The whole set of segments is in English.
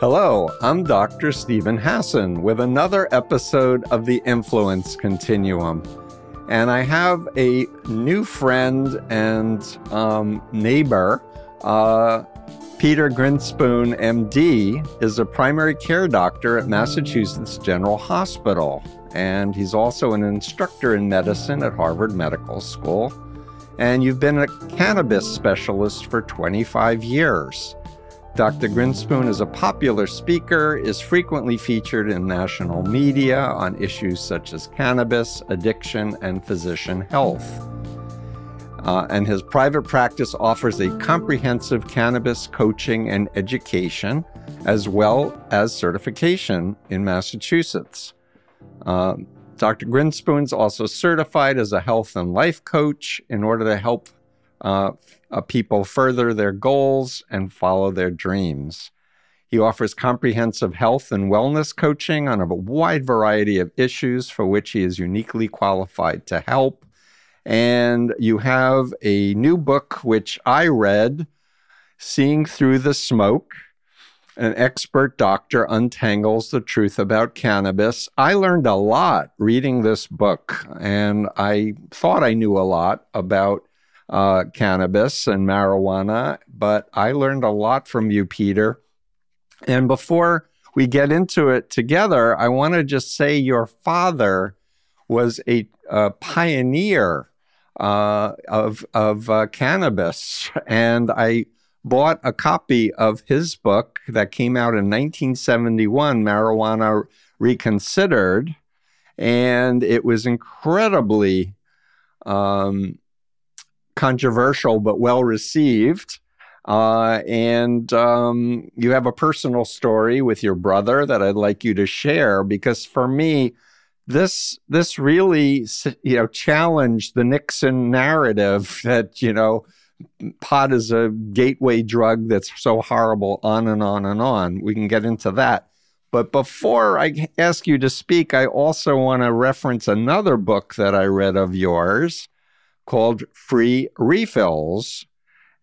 Hello, I'm Dr. Steven Hassan with another episode of the Influence Continuum. And I have a new friend and um, neighbor. Uh, Peter Grinspoon, MD, is a primary care doctor at Massachusetts General Hospital. And he's also an instructor in medicine at Harvard Medical School. And you've been a cannabis specialist for 25 years. Dr. Grinspoon is a popular speaker, is frequently featured in national media on issues such as cannabis, addiction, and physician health. Uh, and his private practice offers a comprehensive cannabis coaching and education, as well as certification in Massachusetts. Uh, Dr. Grinspoon's also certified as a health and life coach in order to help uh, uh, people further their goals and follow their dreams. He offers comprehensive health and wellness coaching on a wide variety of issues for which he is uniquely qualified to help. And you have a new book, which I read, Seeing Through the Smoke. An expert doctor untangles the truth about cannabis. I learned a lot reading this book, and I thought I knew a lot about uh, cannabis and marijuana, but I learned a lot from you, Peter. And before we get into it together, I want to just say your father was a, a pioneer uh, of, of uh, cannabis. And I bought a copy of his book that came out in 1971, Marijuana Reconsidered. And it was incredibly um, controversial but well received. Uh, and um, you have a personal story with your brother that I'd like you to share because for me, this this really you know challenged the Nixon narrative that you know pot is a gateway drug that's so horrible on and on and on. We can get into that. But before I ask you to speak, I also want to reference another book that I read of yours called Free Refills.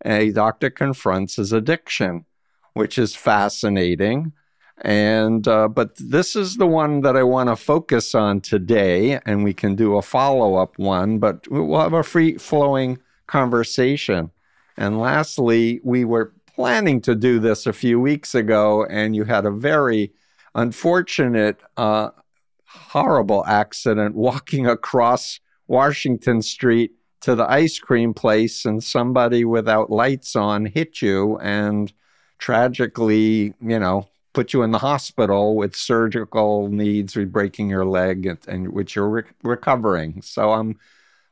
A doctor confronts his addiction, which is fascinating. And uh, but this is the one that I want to focus on today, and we can do a follow up one. But we'll have a free flowing conversation. And lastly, we were planning to do this a few weeks ago, and you had a very unfortunate, uh, horrible accident walking across Washington Street to the ice cream place and somebody without lights on hit you and tragically, you know, put you in the hospital with surgical needs, breaking your leg, and, and which you're re- recovering. So I'm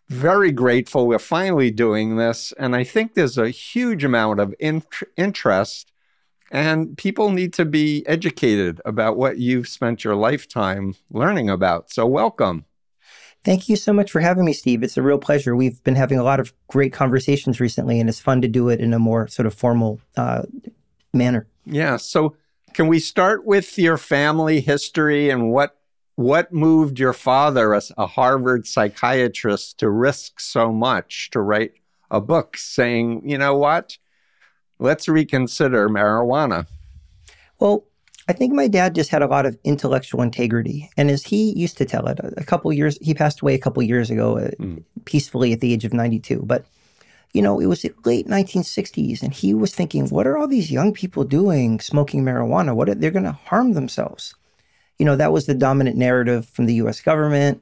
very grateful we're finally doing this, and I think there's a huge amount of in- interest, and people need to be educated about what you've spent your lifetime learning about. So welcome. Thank you so much for having me, Steve. It's a real pleasure. We've been having a lot of great conversations recently, and it's fun to do it in a more sort of formal uh, manner. Yeah. So, can we start with your family history and what what moved your father, as a Harvard psychiatrist, to risk so much to write a book saying, you know what, let's reconsider marijuana? Well, I think my dad just had a lot of intellectual integrity. And as he used to tell it, a couple years, he passed away a couple years ago mm. peacefully at the age of 92. But, you know, it was the late 1960s. And he was thinking, what are all these young people doing smoking marijuana? What are, they're going to harm themselves. You know, that was the dominant narrative from the US government.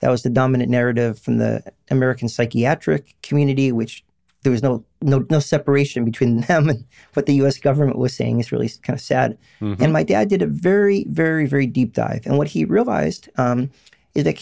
That was the dominant narrative from the American psychiatric community, which there was no no no separation between them and what the U.S. government was saying is really kind of sad. Mm-hmm. And my dad did a very very very deep dive, and what he realized um, is that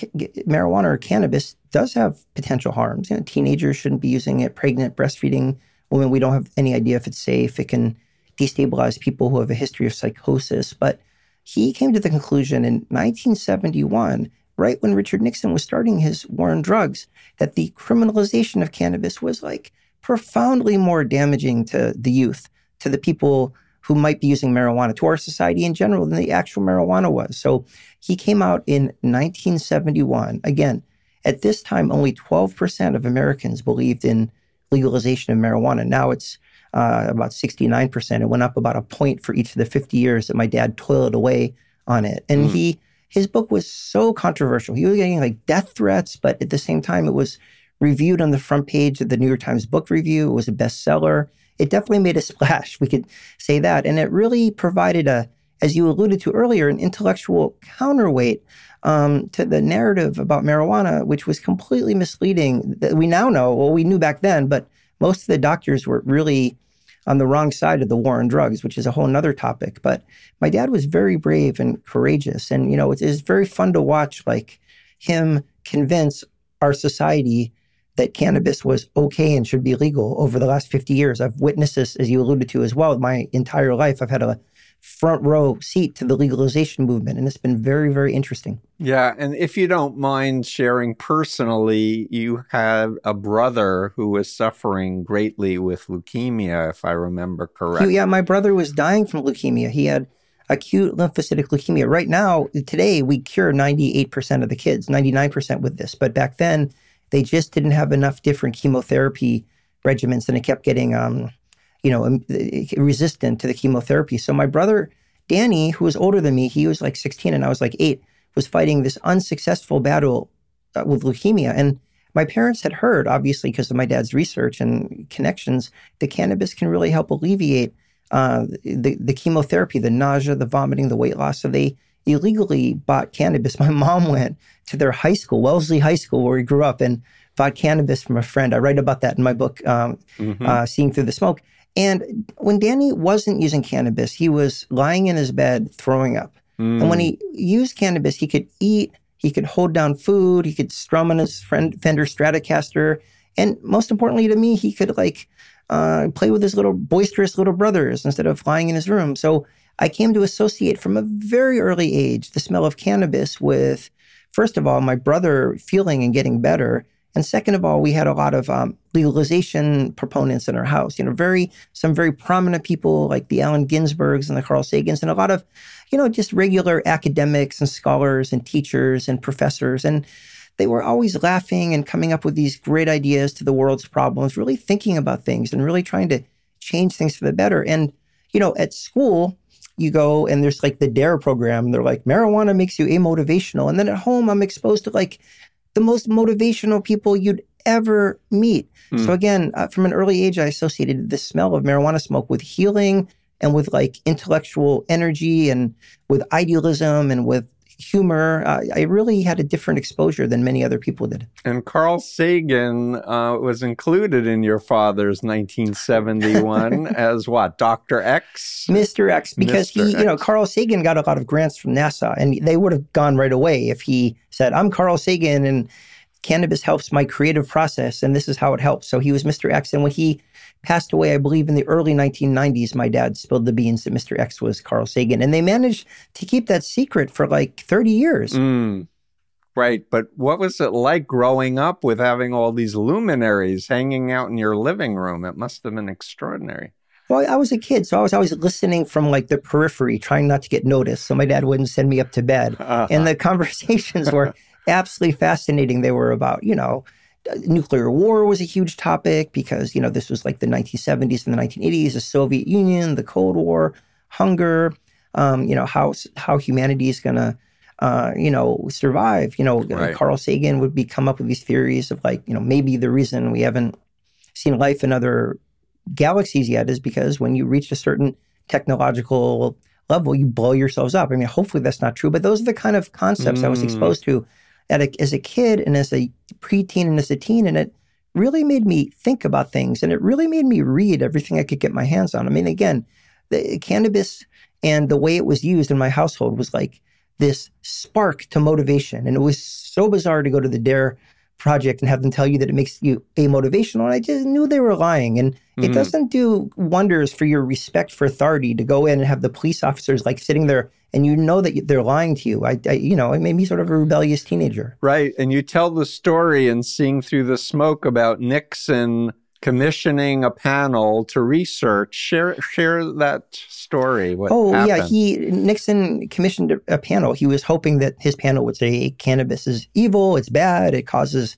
marijuana or cannabis does have potential harms. You know, teenagers shouldn't be using it. Pregnant, breastfeeding women, we don't have any idea if it's safe. It can destabilize people who have a history of psychosis. But he came to the conclusion in 1971 right when Richard Nixon was starting his war on drugs, that the criminalization of cannabis was like profoundly more damaging to the youth, to the people who might be using marijuana, to our society in general than the actual marijuana was. So he came out in 1971. Again, at this time, only 12% of Americans believed in legalization of marijuana. Now it's uh, about 69%. It went up about a point for each of the 50 years that my dad toiled away on it. And mm. he his book was so controversial. He was getting like death threats, but at the same time, it was reviewed on the front page of the New York Times Book Review. It was a bestseller. It definitely made a splash. We could say that, and it really provided a, as you alluded to earlier, an intellectual counterweight um, to the narrative about marijuana, which was completely misleading. That we now know, well, we knew back then, but most of the doctors were really on the wrong side of the war on drugs, which is a whole other topic. But my dad was very brave and courageous. And, you know, it's, it's very fun to watch, like, him convince our society that cannabis was okay and should be legal over the last 50 years. I've witnessed this, as you alluded to as well, my entire life. I've had a front row seat to the legalization movement. And it's been very, very interesting. Yeah. And if you don't mind sharing personally, you had a brother who was suffering greatly with leukemia, if I remember correctly. Yeah, my brother was dying from leukemia. He had acute lymphocytic leukemia. Right now, today, we cure 98% of the kids, 99% with this. But back then, they just didn't have enough different chemotherapy regimens and it kept getting um, you know, um, resistant to the chemotherapy. So my brother Danny, who was older than me, he was like 16 and I was like eight, was fighting this unsuccessful battle uh, with leukemia. And my parents had heard, obviously, because of my dad's research and connections, that cannabis can really help alleviate uh, the, the chemotherapy, the nausea, the vomiting, the weight loss. So they illegally bought cannabis. My mom went to their high school, Wellesley High School, where we grew up, and bought cannabis from a friend. I write about that in my book, um, mm-hmm. uh, Seeing Through the Smoke. And when Danny wasn't using cannabis, he was lying in his bed throwing up. Mm. And when he used cannabis, he could eat, he could hold down food, he could strum on his friend Fender Stratocaster, and most importantly to me, he could like uh, play with his little boisterous little brothers instead of lying in his room. So I came to associate from a very early age the smell of cannabis with, first of all, my brother feeling and getting better, and second of all, we had a lot of um, legalization proponents in our house. You know, very some very prominent people like the Allen Ginsbergs and the Carl Sagans, and a lot of, you know, just regular academics and scholars and teachers and professors. And they were always laughing and coming up with these great ideas to the world's problems, really thinking about things and really trying to change things for the better. And, you know, at school, you go and there's like the DARE program. They're like, marijuana makes you amotivational. And then at home, I'm exposed to like the most motivational people you'd ever meet. Mm. So again, uh, from an early age, I associated the smell of marijuana smoke with healing and with like intellectual energy and with idealism and with humor. Uh, I really had a different exposure than many other people did. And Carl Sagan uh, was included in your father's 1971 as what? Dr. X? Mr. X, because Mr. he, X. you know, Carl Sagan got a lot of grants from NASA and they would have gone right away if he said, I'm Carl Sagan and cannabis helps my creative process and this is how it helps. So he was Mr. X. And when he passed away, I believe, in the early 1990s. My dad spilled the beans that Mr. X was Carl Sagan. And they managed to keep that secret for like 30 years. Mm, right. But what was it like growing up with having all these luminaries hanging out in your living room? It must have been extraordinary. Well, I was a kid, so I was always listening from like the periphery, trying not to get noticed. So my dad wouldn't send me up to bed. Uh-huh. And the conversations were absolutely fascinating. They were about, you know, nuclear war was a huge topic because you know this was like the 1970s and the 1980s, the Soviet Union, the Cold War, hunger, um, you know how how humanity is gonna uh, you know survive. You know, right. Carl Sagan would be come up with these theories of like you know maybe the reason we haven't seen life in other galaxies yet is because when you reach a certain technological level, you blow yourselves up. I mean, hopefully that's not true, but those are the kind of concepts mm. I was exposed to a, as a kid and as a preteen and as a teen, and it really made me think about things, and it really made me read everything I could get my hands on. I mean, again, the cannabis and the way it was used in my household was like this spark to motivation, and it was so bizarre to go to the Dare project and have them tell you that it makes you a motivational. And I just knew they were lying. And mm-hmm. it doesn't do wonders for your respect for authority to go in and have the police officers like sitting there and you know that they're lying to you. I, I, you know, it made me sort of a rebellious teenager. Right. And you tell the story and seeing through the smoke about Nixon commissioning a panel to research. Share share that story. What oh happened? yeah, he Nixon commissioned a, a, panel. He was hoping that his panel would say cannabis is evil, it's bad, it causes,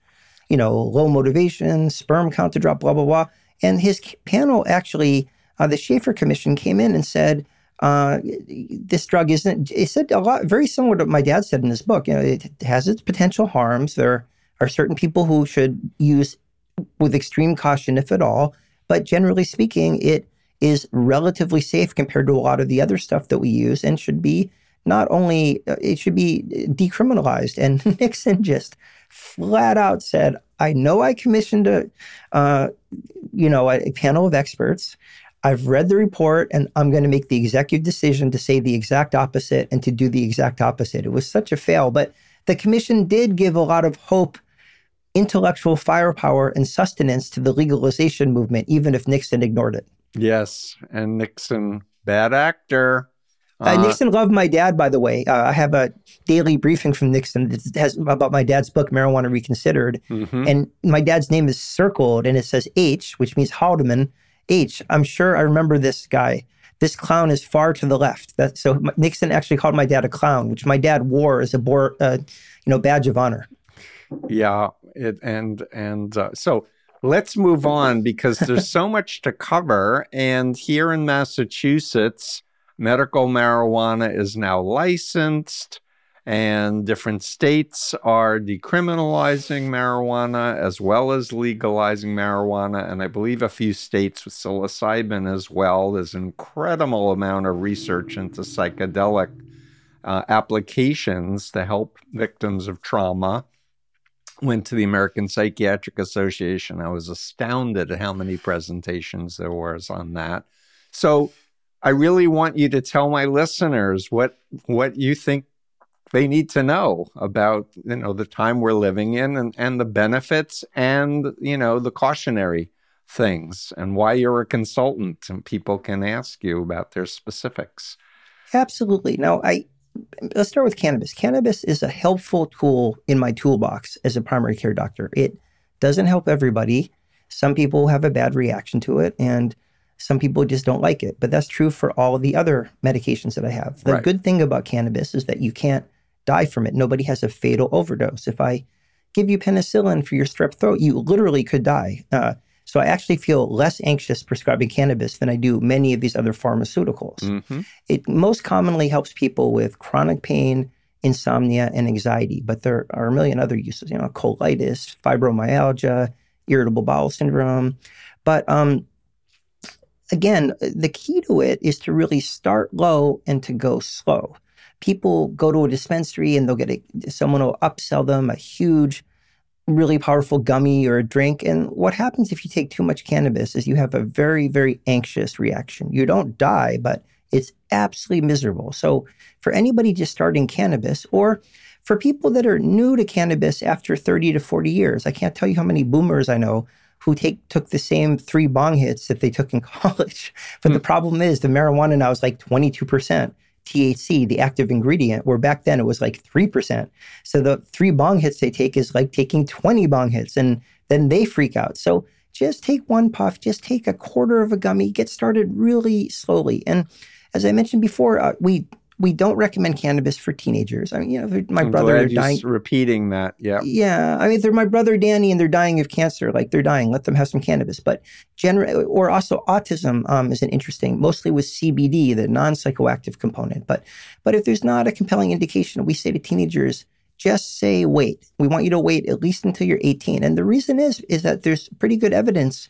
you know, low motivation, sperm count to drop, blah blah blah. And his panel actually, uh, the Shafer Commission came in and said, uh, this drug isn't, it said a lot, very similar to what my dad said in his book. You know, it has its potential harms. There are certain people who should use with extreme caution, if at all. But generally speaking, it is relatively safe compared to a lot of the other stuff that we use and should be not only, uh, it should be decriminalized. And Nixon just flat out said, I know I commissioned a, uh, you know, a, a panel of experts. I've read the report and I'm going to make the executive decision to say the exact opposite and to do the exact opposite. It was such a fail, but the commission did give a lot of hope, intellectual firepower, and sustenance to the legalization movement, even if Nixon ignored it. Yes. And Nixon, bad actor. Uh, uh, Nixon loved my dad, by the way. Uh, I have a daily briefing from Nixon that has about my dad's book, Marijuana Reconsidered. Mm-hmm. And my dad's name is circled and it says H, which means Haldeman. H. I'm sure I remember this guy. This clown is far to the left. That, so Nixon actually called my dad a clown, which my dad wore as a bor, uh, you know badge of honor. Yeah, it, and and uh, so let's move on because there's so much to cover. And here in Massachusetts, medical marijuana is now licensed and different states are decriminalizing marijuana as well as legalizing marijuana. And i believe a few states with psilocybin as well. There's an incredible amount of research into psychedelic uh, applications to help victims of trauma. Went to the american psychiatric association. I was astounded at how many presentations there was on that. So i really want you to tell my listeners what what you think they need to know about you know the time we're living in and, and the benefits and you know the cautionary things and why you're a consultant and people can ask you about their specifics. Absolutely. Now i let's start with cannabis. Cannabis is a helpful tool in my toolbox as a primary care doctor. It doesn't help everybody. Some people have a bad reaction to it and some people just don't like it but that's true for all of the other medications that i have. The right. good thing about cannabis is that you can't die from it. Nobody has a fatal overdose. If I give you penicillin for your strep throat, you literally could die. Uh, so I actually feel less anxious prescribing cannabis than I do many of these other pharmaceuticals. Mm-hmm. It most commonly helps people with chronic pain, insomnia, and anxiety, but there are a million other uses, you know, colitis, fibromyalgia, irritable bowel syndrome. But um, again, the key to it is to really start low and to go slow people go to a dispensary and they'll get a, someone will upsell them a huge really powerful gummy or a drink. And what happens if you take too much cannabis is you have a very very anxious reaction. You don't die but it's absolutely miserable. So for anybody just starting cannabis or for people that are new to cannabis after 30 to 40 years i can't tell you how many boomers i know who take took the same three bong hits that they took in college. But mm. the problem is the marijuana now is like 22% THC, the active ingredient, where back then it was like 3%. So the three bong hits they take is like taking 20 bong hits, and then they freak out. So just take one puff, just take a quarter of a gummy, get started really slowly. And as I mentioned before, uh, we we don't recommend cannabis for teenagers. I mean, you know, my I'm brother glad dying. Repeating that, yeah, yeah. I mean, they're my brother Danny, and they're dying of cancer. Like they're dying. Let them have some cannabis. But generally, or also autism um, is an interesting, mostly with CBD, the non psychoactive component. But but if there's not a compelling indication, we say to teenagers, just say wait. We want you to wait at least until you're 18. And the reason is is that there's pretty good evidence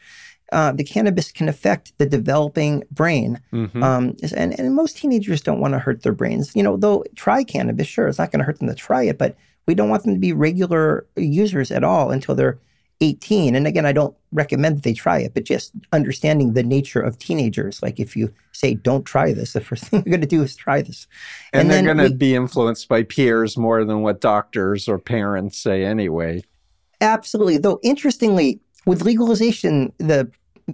uh, the cannabis can affect the developing brain. Mm-hmm. Um, and, and most teenagers don't want to hurt their brains. You know, they'll try cannabis, sure, it's not going to hurt them to try it, but we don't want them to be regular users at all until they're 18. And again, I don't recommend that they try it, but just understanding the nature of teenagers. Like if you say, don't try this, the first thing you're going to do is try this. And, and they're going to be influenced by peers more than what doctors or parents say anyway. Absolutely. Though, interestingly, with legalization, the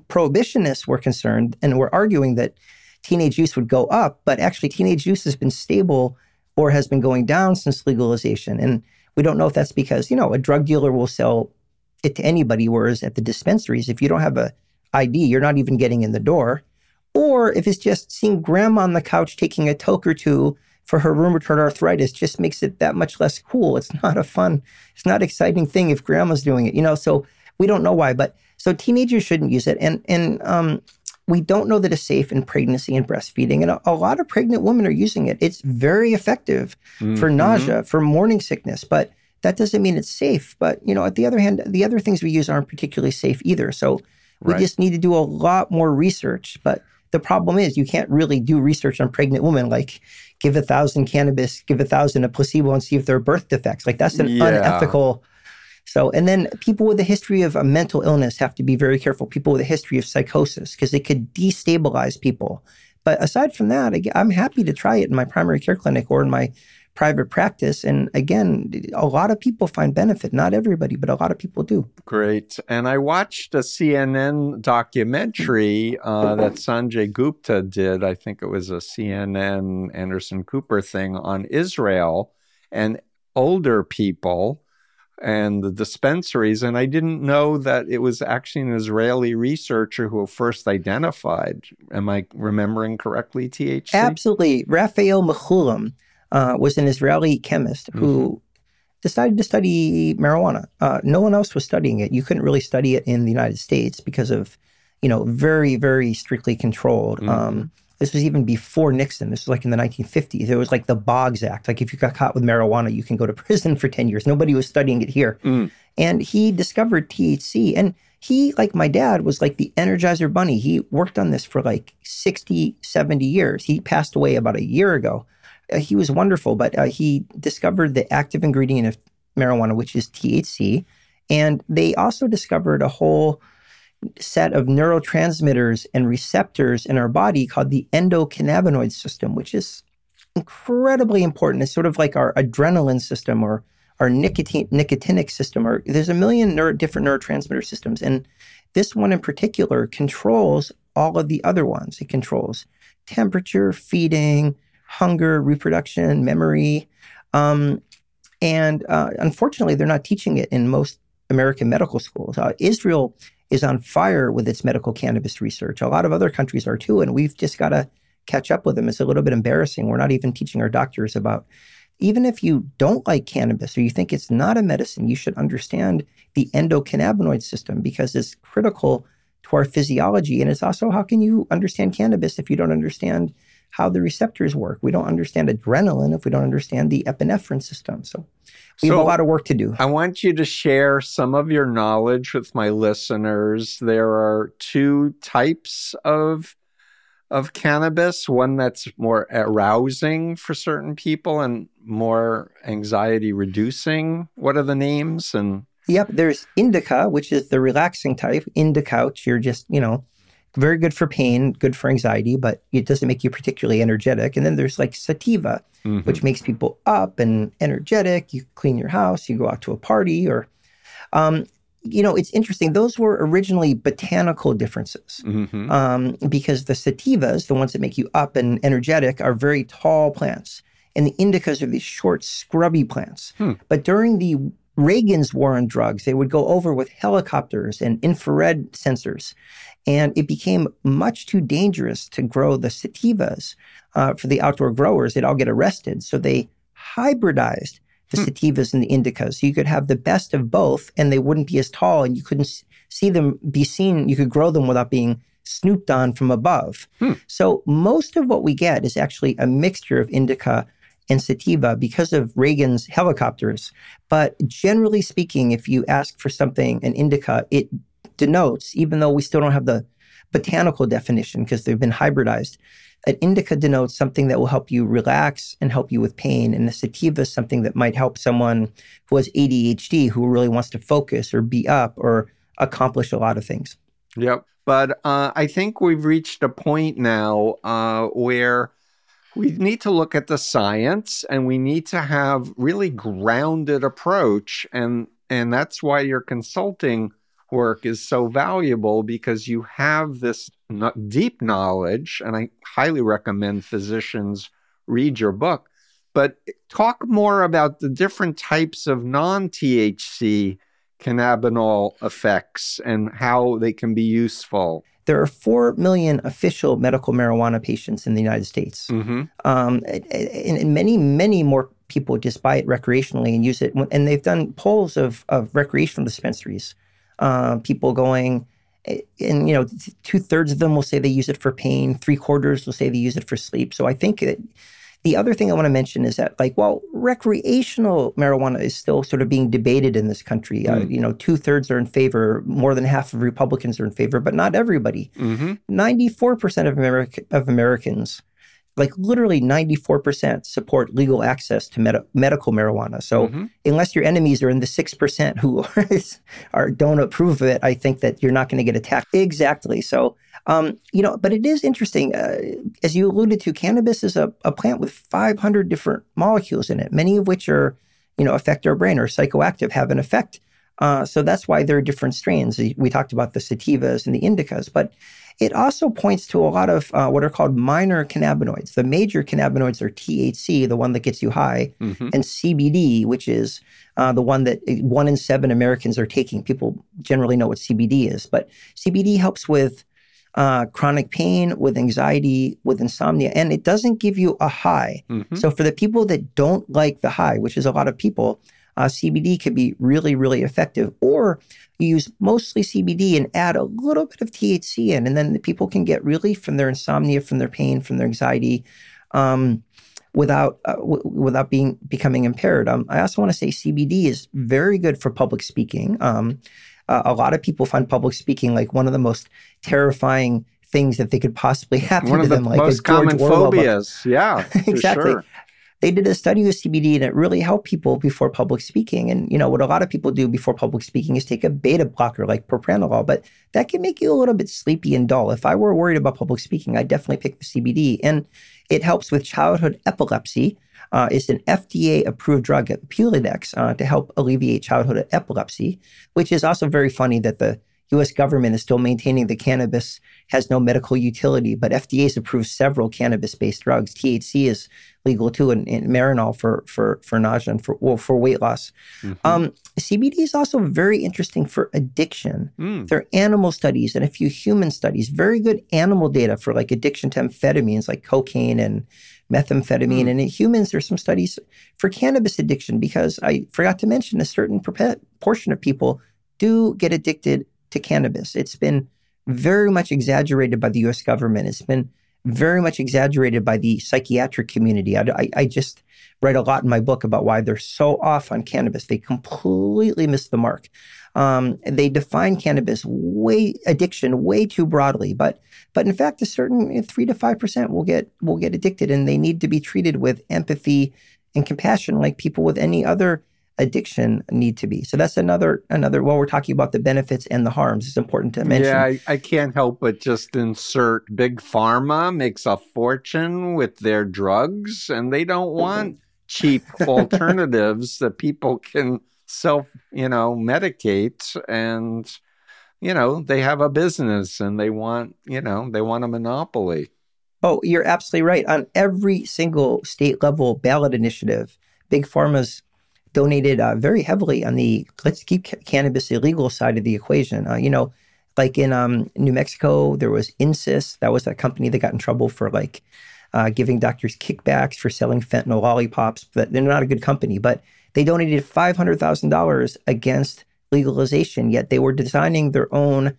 prohibitionists were concerned and were arguing that teenage use would go up, but actually teenage use has been stable or has been going down since legalization. And we don't know if that's because, you know, a drug dealer will sell it to anybody, whereas at the dispensaries, if you don't have a ID, you're not even getting in the door. Or if it's just seeing grandma on the couch taking a toke or two for her rheumatoid arthritis just makes it that much less cool. It's not a fun, it's not exciting thing if grandma's doing it, you know. So we don't know why, but So teenagers shouldn't use it. And, and um, we don't know that it's safe in pregnancy and breastfeeding. And a, a lot of pregnant women are using it. It's very effective mm-hmm. for nausea, for morning sickness, but that doesn't mean it's safe. But, you know, at the other hand, the other things we use aren't particularly safe either. So we right. just need to do a lot more research. But the problem is you can't really do research on pregnant women like give a thousand cannabis, give a thousand a placebo and see if there are birth defects. Like that's an yeah. unethical so, and then people with a history of a mental illness have to be very careful. People with a history of psychosis, because it could destabilize people. But aside from that, I'm happy to try it in my primary care clinic or in my private practice. And again, a lot of people find benefit. Not everybody, but a lot of people do. Great. And I watched a CNN documentary uh, that Sanjay Gupta did. I think it was a CNN Anderson Cooper thing on Israel and older people and the dispensaries. And I didn't know that it was actually an Israeli researcher who first identified. Am I remembering correctly, THC? Absolutely. Raphael Mechoulam uh, was an Israeli chemist who mm-hmm. decided to study marijuana. Uh, no one else was studying it. You couldn't really study it in the United States because of, you know, very, very strictly controlled. Mm-hmm. Um, this was even before Nixon. This was like in the 1950s. It was like the Boggs Act. Like if you got caught with marijuana, you can go to prison for 10 years. Nobody was studying it here. Mm. And he discovered THC. And he, like my dad, was like the Energizer Bunny. He worked on this for like 60, 70 years. He passed away about a year ago. Uh, he was wonderful, but uh, he discovered the active ingredient of marijuana, which is THC. And they also discovered a whole set of neurotransmitters and receptors in our body called the endocannabinoid system, which is incredibly important. It's sort of like our adrenaline system or our nicotine, nicotinic system. Or there's a million neuro, different neurotransmitter systems, and this one in particular controls all of the other ones. It controls temperature, feeding, hunger, reproduction, memory. Um, and uh, unfortunately, they're not teaching it in most American medical schools. Uh, Israel is on fire with its medical cannabis research. A lot of other countries are too, and we've just got to catch up with them. It's a little bit embarrassing. We're not even teaching our doctors about, even if you don't like cannabis or you think it's not a medicine, you should understand the endocannabinoid system because it's critical to our physiology. And it's also how can you understand cannabis if you don't understand how the receptors work? We don't understand adrenaline if we don't understand the epinephrine system. So we so have a lot of work to do. I want you to share some of your knowledge with my listeners. There are two types of of cannabis, one that's more arousing for certain people and more anxiety reducing. What are the names and Yep, there's indica, which is the relaxing type. Indicouch, you're just, you know, very good for pain, good for anxiety, but it doesn't make you particularly energetic. And then there's like sativa, mm-hmm. which makes people up and energetic. You clean your house, you go out to a party, or, um, you know, it's interesting. Those were originally botanical differences mm-hmm. um, because the sativas, the ones that make you up and energetic, are very tall plants. And the indicas are these short, scrubby plants. Hmm. But during the Reagan's war on drugs, they would go over with helicopters and infrared sensors. And it became much too dangerous to grow the sativas uh, for the outdoor growers. They'd all get arrested. So they hybridized the hmm. sativas and the indicas. So you could have the best of both and they wouldn't be as tall and you couldn't see them be seen. You could grow them without being snooped on from above. Hmm. So most of what we get is actually a mixture of indica and sativa because of Reagan's helicopters. But generally speaking, if you ask for something, an indica, it denotes, even though we still don't have the botanical definition because they've been hybridized, an indica denotes something that will help you relax and help you with pain. And a sativa is something that might help someone who has ADHD who really wants to focus or be up or accomplish a lot of things. Yep. But uh, I think we've reached a point now uh, where we need to look at the science and we need to have really grounded approach and and that's why your consulting work is so valuable because you have this deep knowledge, and I highly recommend physicians read your book. But eh, talk more about the different types of non THC cannabinol effects and how they can be useful. There are 4 million official medical marijuana patients in the United States. Mm-hmm. Um, and, and many, many more people just buy it recreationally and use it. And they've done polls of, of recreational dispensaries uh, people going and you know, two thirds of them will say they use it for pain. Three quarters will say they use it for sleep. So I think that the other thing I want to mention is that, like, while recreational marijuana is still sort of being debated in this country, mm. uh, you know, two thirds are in favor, more than half of Republicans are in favor, but not everybody. Mm-hmm. 94% of, America, of Americans like literally 94% support legal access to med- medical marijuana. So mm-hmm. unless your enemies are in the 6% who are, don't approve of it, I think that you're not going to get attacked. Exactly. So, um, you know, but it is interesting. Uh, as you alluded to, cannabis is a, a plant with 500 different molecules in it, many of which are, you know, affect our brain or psychoactive, have an effect. Uh, so that's why there are different strains. We talked about the sativas and the indicas, but it also points to a lot of uh, what are called minor cannabinoids. The major cannabinoids are THC, the one that gets you high, mm-hmm. and CBD, which is uh, the one that eh, one in seven Americans are taking. People generally know what CBD is, but CBD helps with uh, chronic pain, with anxiety, with insomnia, and it doesn't give you a high. Mm-hmm. So for the people that don't like the high, which is a lot of people, uh, CBD can be really, really effective. Or you use mostly CBD and add a little bit of THC in, and then the people can get relief from their insomnia, from their pain, from their anxiety. Um, without uh, w- without being becoming impaired. Um, I also want to say CBD is very good for public speaking. Um, uh, a lot of people find public speaking like one of the most terrifying things that they could possibly happen one to them. One of the most common phobias. Yeah, exactly. Sure they did a study with CBD and it really helped people before public speaking. And you know what a lot of people do before public speaking is take a beta blocker like propranolol, but that can make you a little bit sleepy and dull. If I were worried about public speaking, I'd definitely pick the CBD. And it helps with childhood epilepsy. Uh, it's an FDA-approved drug, Epidiolex, uh, to help alleviate childhood epilepsy, which is also very funny that the U.S. government is still maintaining that cannabis has no medical utility, but FDA has approved several cannabis-based drugs. THC is legal too, and, and Marinol for for for nausea and for well, for weight loss. Mm-hmm. Um, CBD is also very interesting for addiction. Mm. There are animal studies and a few human studies. Very good animal data for like addiction to amphetamines, like cocaine and methamphetamine. Mm. And in humans, there's some studies for cannabis addiction because I forgot to mention a certain portion of people do get addicted to cannabis. It's been very much exaggerated by the US government. It's been very much exaggerated by the psychiatric community. I, I, I, just write a lot in my book about why they're so off on cannabis. They completely miss the mark. Um, they define cannabis way addiction way too broadly, but but in fact, a certain three to five percent will get will get addicted, and they need to be treated with empathy and compassion like people with any other addiction need to be. So that's another another while we're talking about the benefits and the harms, it's important to mention. Yeah, I, I, can't help but just insert big pharma makes a fortune with their drugs and they don't want cheap alternatives that people can self, you know, medicate and you know, they have a business and they want, you know, they want a monopoly. Oh, you're absolutely right. On every single state level ballot initiative, big pharma's donated uh, very heavily on the let's keep ca- cannabis illegal side of the equation. Uh, you know, like in um, New Mexico, there was Insys. That was that company that got in trouble for like uh, giving doctors kickbacks for selling fentanyl lollipops. But they're not a good company. But they donated five hundred thousand dollars against legalization. Yet they were designing their own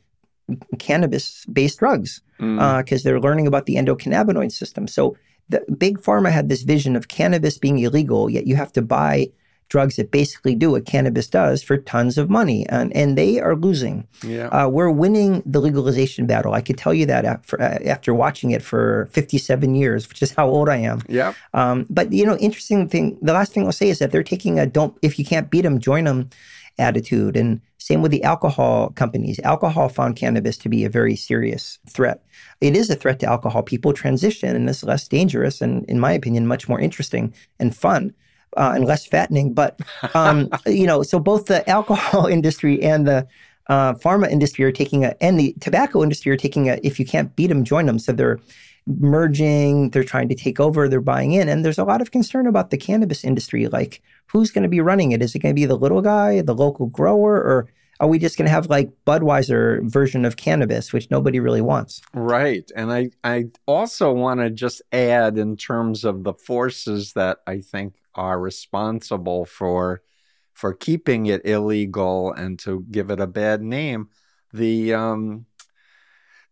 cannabis-based drugs because mm. uh, they're learning about the endocannabinoid system. So the big pharma had this vision of cannabis being illegal, yet you have to buy drugs that basically do what cannabis does for tons of money, and, and they are losing. Yeah. Uh, we're winning the legalization battle. I could tell you that after, after watching it for 57 years, which is how old I am. Yeah. Um, but you know, interesting thing. The last thing I'll say is that they're taking a "don't if you can't beat them, join them" attitude, and same with the alcohol companies. Alcohol found cannabis to be a very serious threat. It is a threat to alcohol. People transition, and it's less dangerous, and in my opinion, much more interesting and fun uh, and less fattening. But um, you know, so both the alcohol industry and the uh, pharma industry are taking a, and the tobacco industry are taking a. If you can't beat them, join them. So they're merging. They're trying to take over. They're buying in, and there's a lot of concern about the cannabis industry. Like, who's going to be running it? Is it going to be the little guy, the local grower, or are we just going to have like Budweiser version of cannabis, which nobody really wants? Right. And I, I also want to just add in terms of the forces that I think are responsible for for keeping it illegal and to give it a bad name. The um,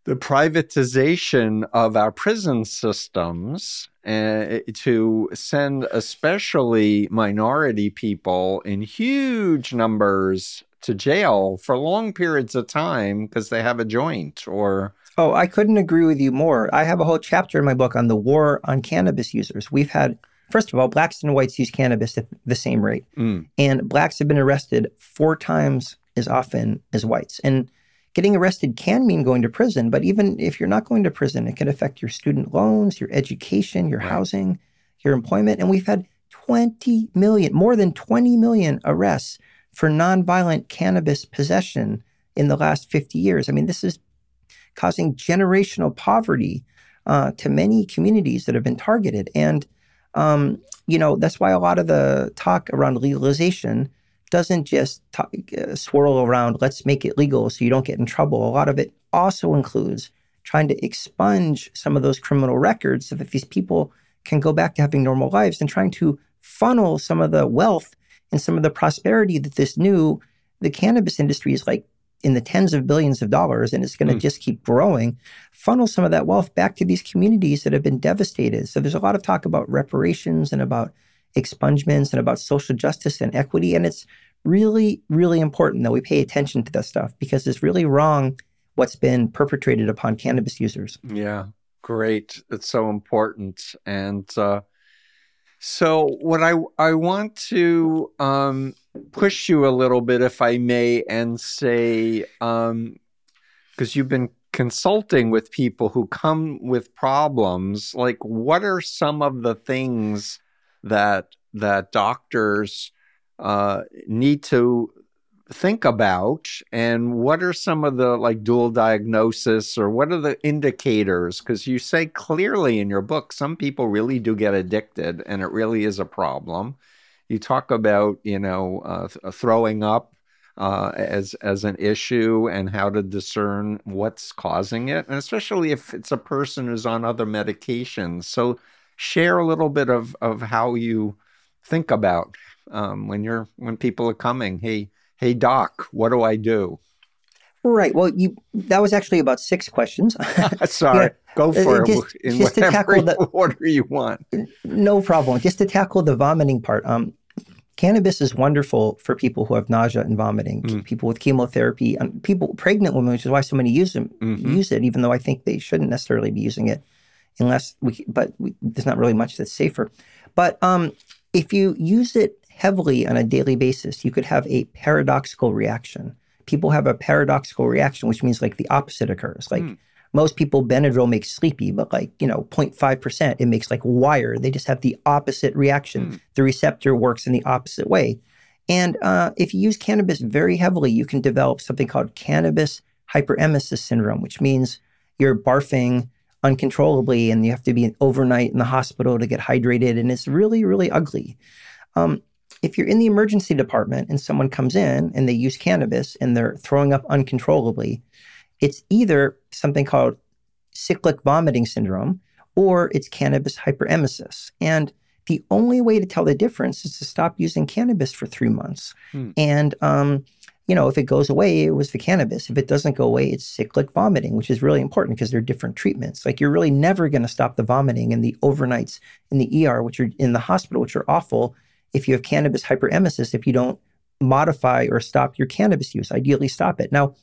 the privatization of our prison systems uh, to send especially minority people in huge numbers to jail for long periods of time because they have a joint or Oh, I couldn't agree with you more. I have a whole chapter in my book on the war on cannabis users. We've had, first of all, blacks and whites use cannabis at the same rate. Mm. And blacks have been arrested four times as often as whites. And getting arrested can mean going to prison, but even if you're not going to prison, it can affect your student loans, your education, your right. housing, your employment. And we've had 20 million, more than 20 million arrests for nonviolent cannabis possession in the last 50 years. I mean, this is causing generational poverty uh, to many communities that have been targeted. And, um, you know, that's why a lot of the talk around legalization doesn't just talk, uh, swirl around, let's make it legal so you don't get in trouble. A lot of it also includes trying to expunge some of those criminal records so that these people can go back to having normal lives and trying to funnel some of the wealth and some of the prosperity that this new the cannabis industry is like in the tens of billions of dollars and it's going to mm. just keep growing funnel some of that wealth back to these communities that have been devastated so there's a lot of talk about reparations and about expungements and about social justice and equity. And it's really, really important that we pay attention to that stuff because it's really wrong what's been perpetrated upon cannabis users. Yeah, great. It's so important. And uh, so, what I I want to um, push you a little bit, if I may, and say because um, you've been consulting with people who come with problems, like what are some of the things that that doctors uh, need to think about? And what are some of the like dual diagnosis or what are the indicators? Because you say clearly in your book some people really do get addicted and it really is a problem you talk about you know uh, throwing up uh, as as an issue and how to discern what's causing it and especially if it's a person who's on other medications so share a little bit of of how you think about um, when you're when people are coming. Hey, hey, doc, what do I do? Right. Well, you that was actually about six questions. Sorry. yeah. Go for uh, just, it in just to tackle the, order you want. No problem. Just to tackle the vomiting part. Um, cannabis is wonderful for people who have nausea and vomiting, mm. people with chemotherapy, and people pregnant women, which is why so many use them, mm-hmm. use it, even though I think they shouldn't necessarily be using it unless we, but we, there's not really much that's safer. But um, if you use it heavily on a daily basis, you could have a paradoxical reaction. People have a paradoxical reaction, which means like the opposite occurs. Like mm. Most people, Benadryl makes sleepy, but like, you know, 0.5%, it makes like wire. They just have the opposite reaction. Mm. The receptor works in the opposite way. And uh, if you use cannabis very heavily, you can develop something called cannabis hyperemesis syndrome, which means you're barfing uncontrollably and you have to be overnight in the hospital to get hydrated. And it's really, really ugly. Um, if you're in the emergency department and someone comes in and they use cannabis and they're throwing up uncontrollably, it's either something called cyclic vomiting syndrome or it's cannabis hyperemesis. And the only way to tell the difference is to stop using cannabis for three months. Hmm. And um, you know, if it goes away, it was the cannabis. If it doesn't go away, it's cyclic vomiting, which is really important because they're different treatments. Like you're really never going to stop the vomiting and the overnights in the ER, which are in the hospital, which are awful if you have cannabis hyperemesis, if you don't modify or stop your cannabis use, ideally stop it. Now,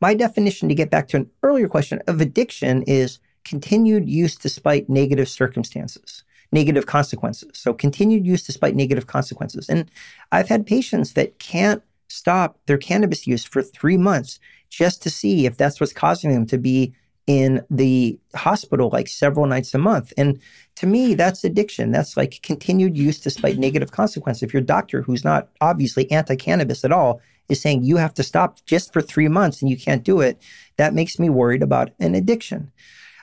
my definition to get back to an earlier question of addiction is continued use despite negative circumstances negative consequences. So continued use despite negative consequences. And I've had patients that can't stop their cannabis use for three months just to see if that's what's causing them to be in the hospital like several nights a month. And to me, that's addiction. That's like continued use despite negative consequences. If your doctor, who's not obviously anti cannabis at all, is saying you have to stop just for three months and you can't do it, that makes me worried about an addiction.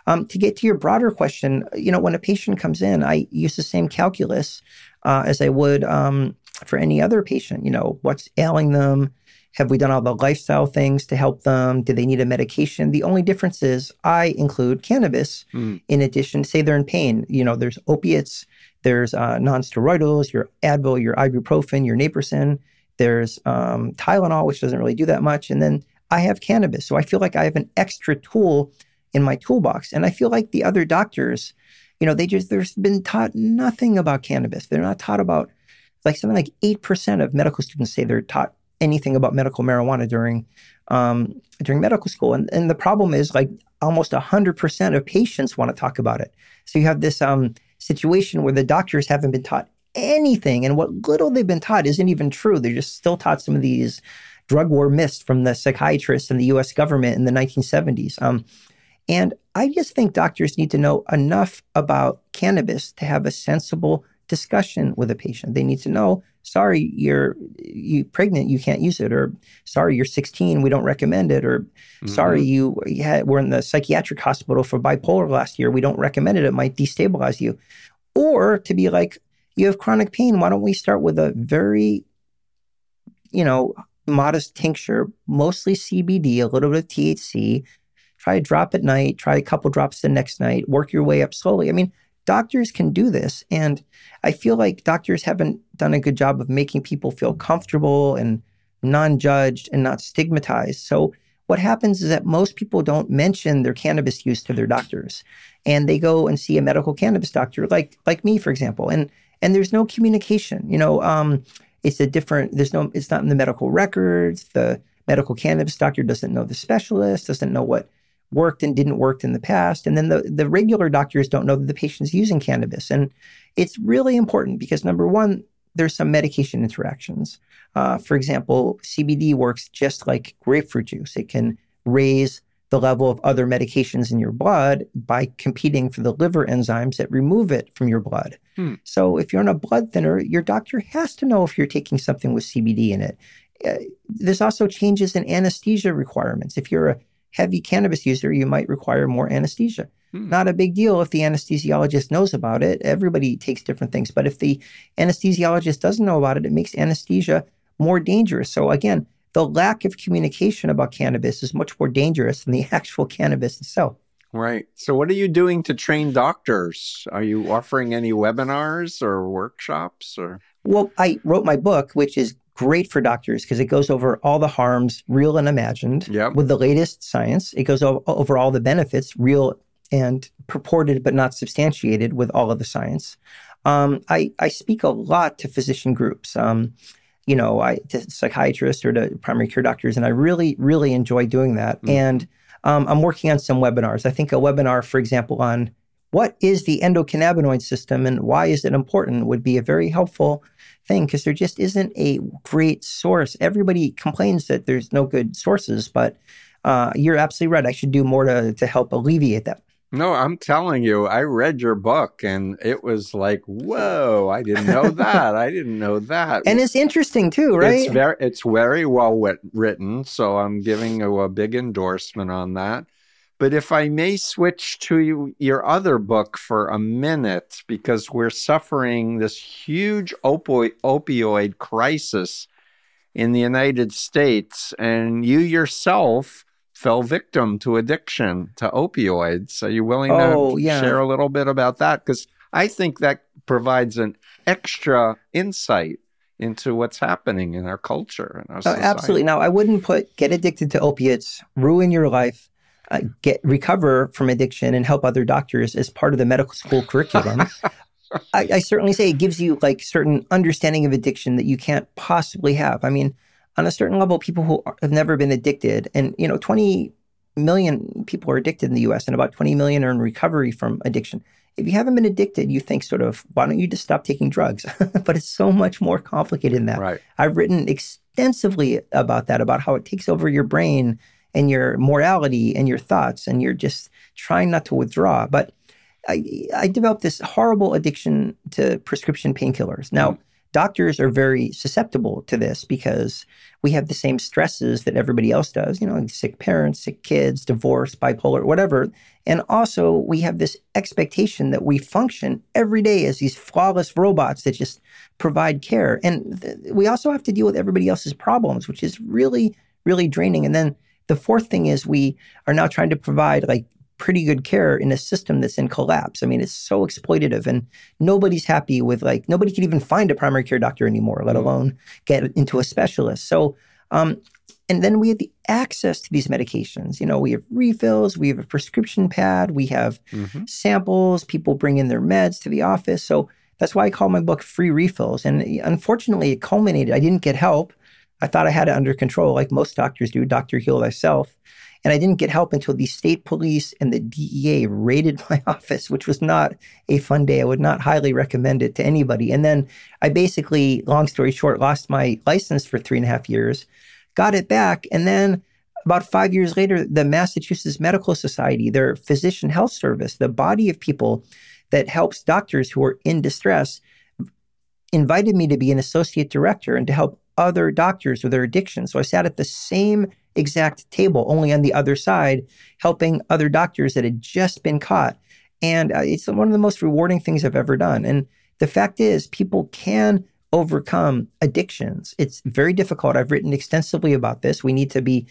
Um, to get to your broader question, you know, when a patient comes in, I use the same calculus uh, as I would um, for any other patient. You know, what's ailing them? Have we done all the lifestyle things to help them? Do they need a medication? The only difference is I include cannabis mm. in addition. Say they're in pain. You know, there's opiates, there's uh, non-steroidals, your Advil, your ibuprofen, your naproxen. There's um, Tylenol, which doesn't really do that much, and then I have cannabis. So I feel like I have an extra tool in my toolbox. And I feel like the other doctors, you know, they just there's been taught nothing about cannabis. They're not taught about like something like eight percent of medical students say they're taught anything about medical marijuana during um, during medical school. And and the problem is like almost hundred percent of patients want to talk about it. So you have this um, situation where the doctors haven't been taught anything, and what little they've been taught isn't even true. They're just still taught some of these drug war myths from the psychiatrists and the U.S. government in the 1970s. Um, and I just think doctors need to know enough about cannabis to have a sensible discussion with a patient. They need to know, sorry, you're you pregnant, you can't use it, or sorry, you're 16, we don't recommend it, or mm-hmm. sorry, you, you had, were in the psychiatric hospital for bipolar last year, we don't recommend it, it might destabilize you. Or to be like, you have chronic pain, why don't we start with a very, you know, modest tincture, mostly CBD, a little bit of THC, try a drop at night, try a couple drops the next night, work your way up slowly. I mean, doctors can do this. And I feel like doctors haven't done a good job of making people feel comfortable and non judged and not stigmatized. So, what happens is that most people don't mention their cannabis use to their doctors and they go and see a medical cannabis doctor like like me for example and and there's no communication you know um, it's a different there's no it's not in the medical records the medical cannabis doctor doesn't know the specialist doesn't know what worked and didn't work in the past. And then the, the regular doctors don't know that the patient's using cannabis. And it's really important because number one, there's some medication interactions. Uh, for example, CBD works just like grapefruit juice. It can raise the level of other medications in your blood by competing for the liver enzymes that remove it from your blood. Hmm. So if you're on a blood thinner, your doctor has to know if you're taking something with CBD in it. Uh, there's also changes in anesthesia requirements. If you're a heavy cannabis user, you might require more anesthesia. Hmm. Not a big deal if the anesthesiologist knows about it. Everybody takes different things. But if the anesthesiologist doesn't know about it, it makes anesthesia more dangerous. So, again, the lack of communication about cannabis is much more dangerous than the actual cannabis itself. Right. So, what are you doing to train doctors? Are you offering any webinars or workshops or? Well, I wrote my book, which is great for doctors because it goes over all the harms, real and imagined, yep. with the latest science. It goes over all the benefits, real and purported but not substantiated, with all of the science. Um, I, I speak a lot to physician groups. Um, you know, I to psychiatrists or to primary care doctors, and I really, really enjoy doing that. Mm. And um, I'm working on some webinars. I think a webinar, for example, on what is the endocannabinoid system and why is it important would be a very helpful thing because there just isn't a great source. Everybody complains that there's no good sources, but uh, you're absolutely right. I should do more to, to help alleviate that. No, I'm telling you, I read your book and it was like, whoa, I didn't know that. I didn't know that. And it's interesting too, right? It's very, it's very well written. So I'm giving you a big endorsement on that. But if I may switch to your other book for a minute, because we're suffering this huge opi- opioid crisis in the United States, and you yourself fell victim to addiction to opioids. Are you willing oh, to yeah. share a little bit about that? Because I think that provides an extra insight into what's happening in our culture and our society. absolutely. Now, I wouldn't put get addicted to opiates, ruin your life uh, get recover from addiction and help other doctors as part of the medical school curriculum. I, I, certainly say it gives you like certain understanding of addiction that you can't possibly have. I mean, on a certain level, people who have never been addicted, and you know, 20 million people are addicted in the U.S. and about 20 million are in recovery from addiction. If you haven't been addicted, you think sort of, why don't you just stop taking drugs? but it's so much more complicated than that. Right. I've written extensively about that, about how it takes over your brain and your morality and your thoughts, and you're just trying not to withdraw. But I, I developed this horrible addiction to prescription painkillers. Now, mm. Doctors are very susceptible to this because we have the same stresses that everybody else does, you know, sick parents, sick kids, divorce, bipolar, whatever. And also, we have this expectation that we function every day as these flawless robots that just provide care. And th- we also have to deal with everybody else's problems, which is really, really draining. And then the fourth thing is we are now trying to provide like pretty good care in a system that's in collapse. I mean, it's so exploitative and nobody's happy with like nobody can even find a primary care doctor anymore, let mm. alone get into a specialist. So um, and then we have the access to these medications. You know, we have refills, we have a prescription pad, we have mm-hmm. samples, people bring in their meds to the office. So that's why I call my book Free Refills. And unfortunately, it culminated. I didn't get help. I thought I had it under control, like most doctors do, Dr. Heal Thyself. And I didn't get help until the state police and the DEA raided my office, which was not a fun day. I would not highly recommend it to anybody. And then I basically, long story short, lost my license for three and a half years got it back. And then about five years later, the Massachusetts Medical Society, their physician health service, the body of people that helps doctors who are in distress, invited me to be an associate director and to help other doctors with their addiction. So I sat at the same exact table, only on the other side, helping other doctors that had just been caught. And uh, it's one of the most rewarding things I've ever done. And the fact is, people can overcome addictions. It's very difficult. I've written extensively about this. We need to be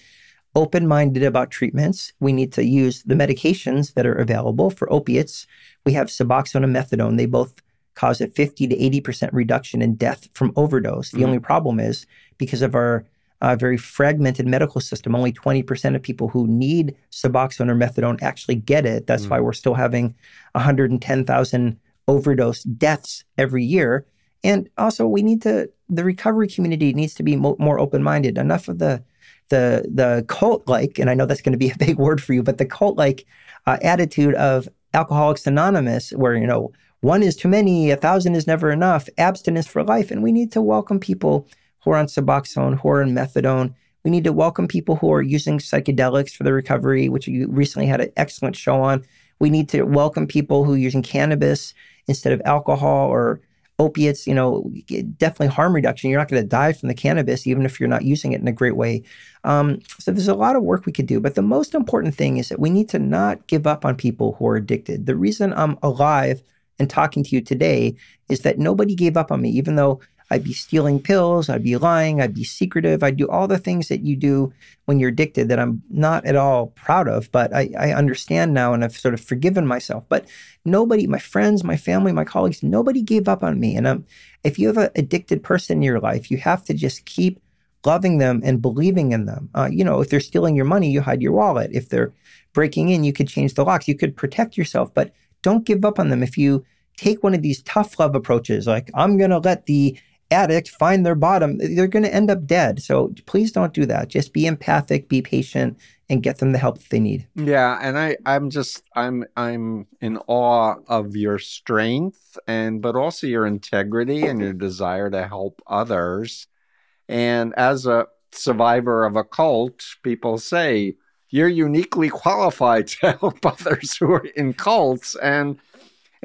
open minded about treatments. We need to use the medications that are available for opiates. We have Suboxone and Methadone. They both cause a 50 to 80% reduction in death from overdose. The mm-hmm. only problem is because of our uh, very fragmented medical system, only 20% of people who need Suboxone or Methadone actually get it. That's mm-hmm. why we're still having 110,000 overdose deaths every year. And also, we need to the recovery community needs to be mo- more open minded. Enough of the the the cult like, and I know that's going to be a big word for you, but the cult like uh, attitude of Alcoholics Anonymous, where you know one is too many, a thousand is never enough, abstinence for life, and we need to welcome people who are on Suboxone, who are on methadone. We need to welcome people who are using psychedelics for the recovery, which you recently had an excellent show on. We need to welcome people who are using cannabis instead of alcohol or opiates, you know, definitely harm reduction. You're not going to die from the cannabis, even if you're not using it in a great way. Um, so there's a lot of work we could do. But the most important thing is that we need to not give up on people who are addicted. The reason I'm alive and talking to you today is that nobody gave up on me, even though I'd be stealing pills, I'd be lying, I'd be secretive, I'd do all the things that you do when you're addicted that I'm not at all proud of, but I, I understand now and I've sort of forgiven myself. But nobody, my friends, my family, my colleagues, nobody gave up on me. And um, if you have an addicted person in your life, you have to just keep loving them and believing in them. Uh, you know, if they're stealing your money, you hide your wallet. If they're breaking in, you could change the locks. You could protect yourself, but don't give up on them. If you take one of these tough love approaches, like I'm going to let the addict find their bottom, they're going to end up dead. So please don't do that. Just be empathic, be patient, and get them the help they need. Yeah, and I, I'm just, I'm, I'm in awe of your strength and, but also your integrity and your desire to help others. And as a survivor of a cult, people say you're uniquely qualified to help others who are in cults, and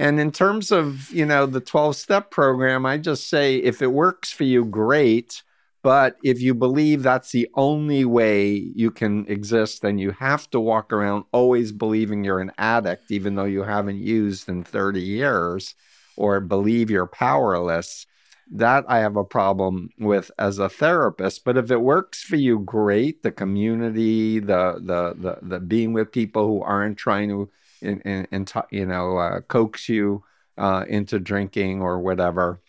and in terms of, you know, the 12 step program, I just say if it works for you, great. But if you believe that's the only way you can exist, then you have to walk around always believing you're an addict, even though you haven't used in 30 years, or believe you're powerless. That I have a problem with as a therapist. But if it works for you, great. The community, the the the, the being with people who aren't trying to and, and, and you know uh, coax you uh, into drinking or whatever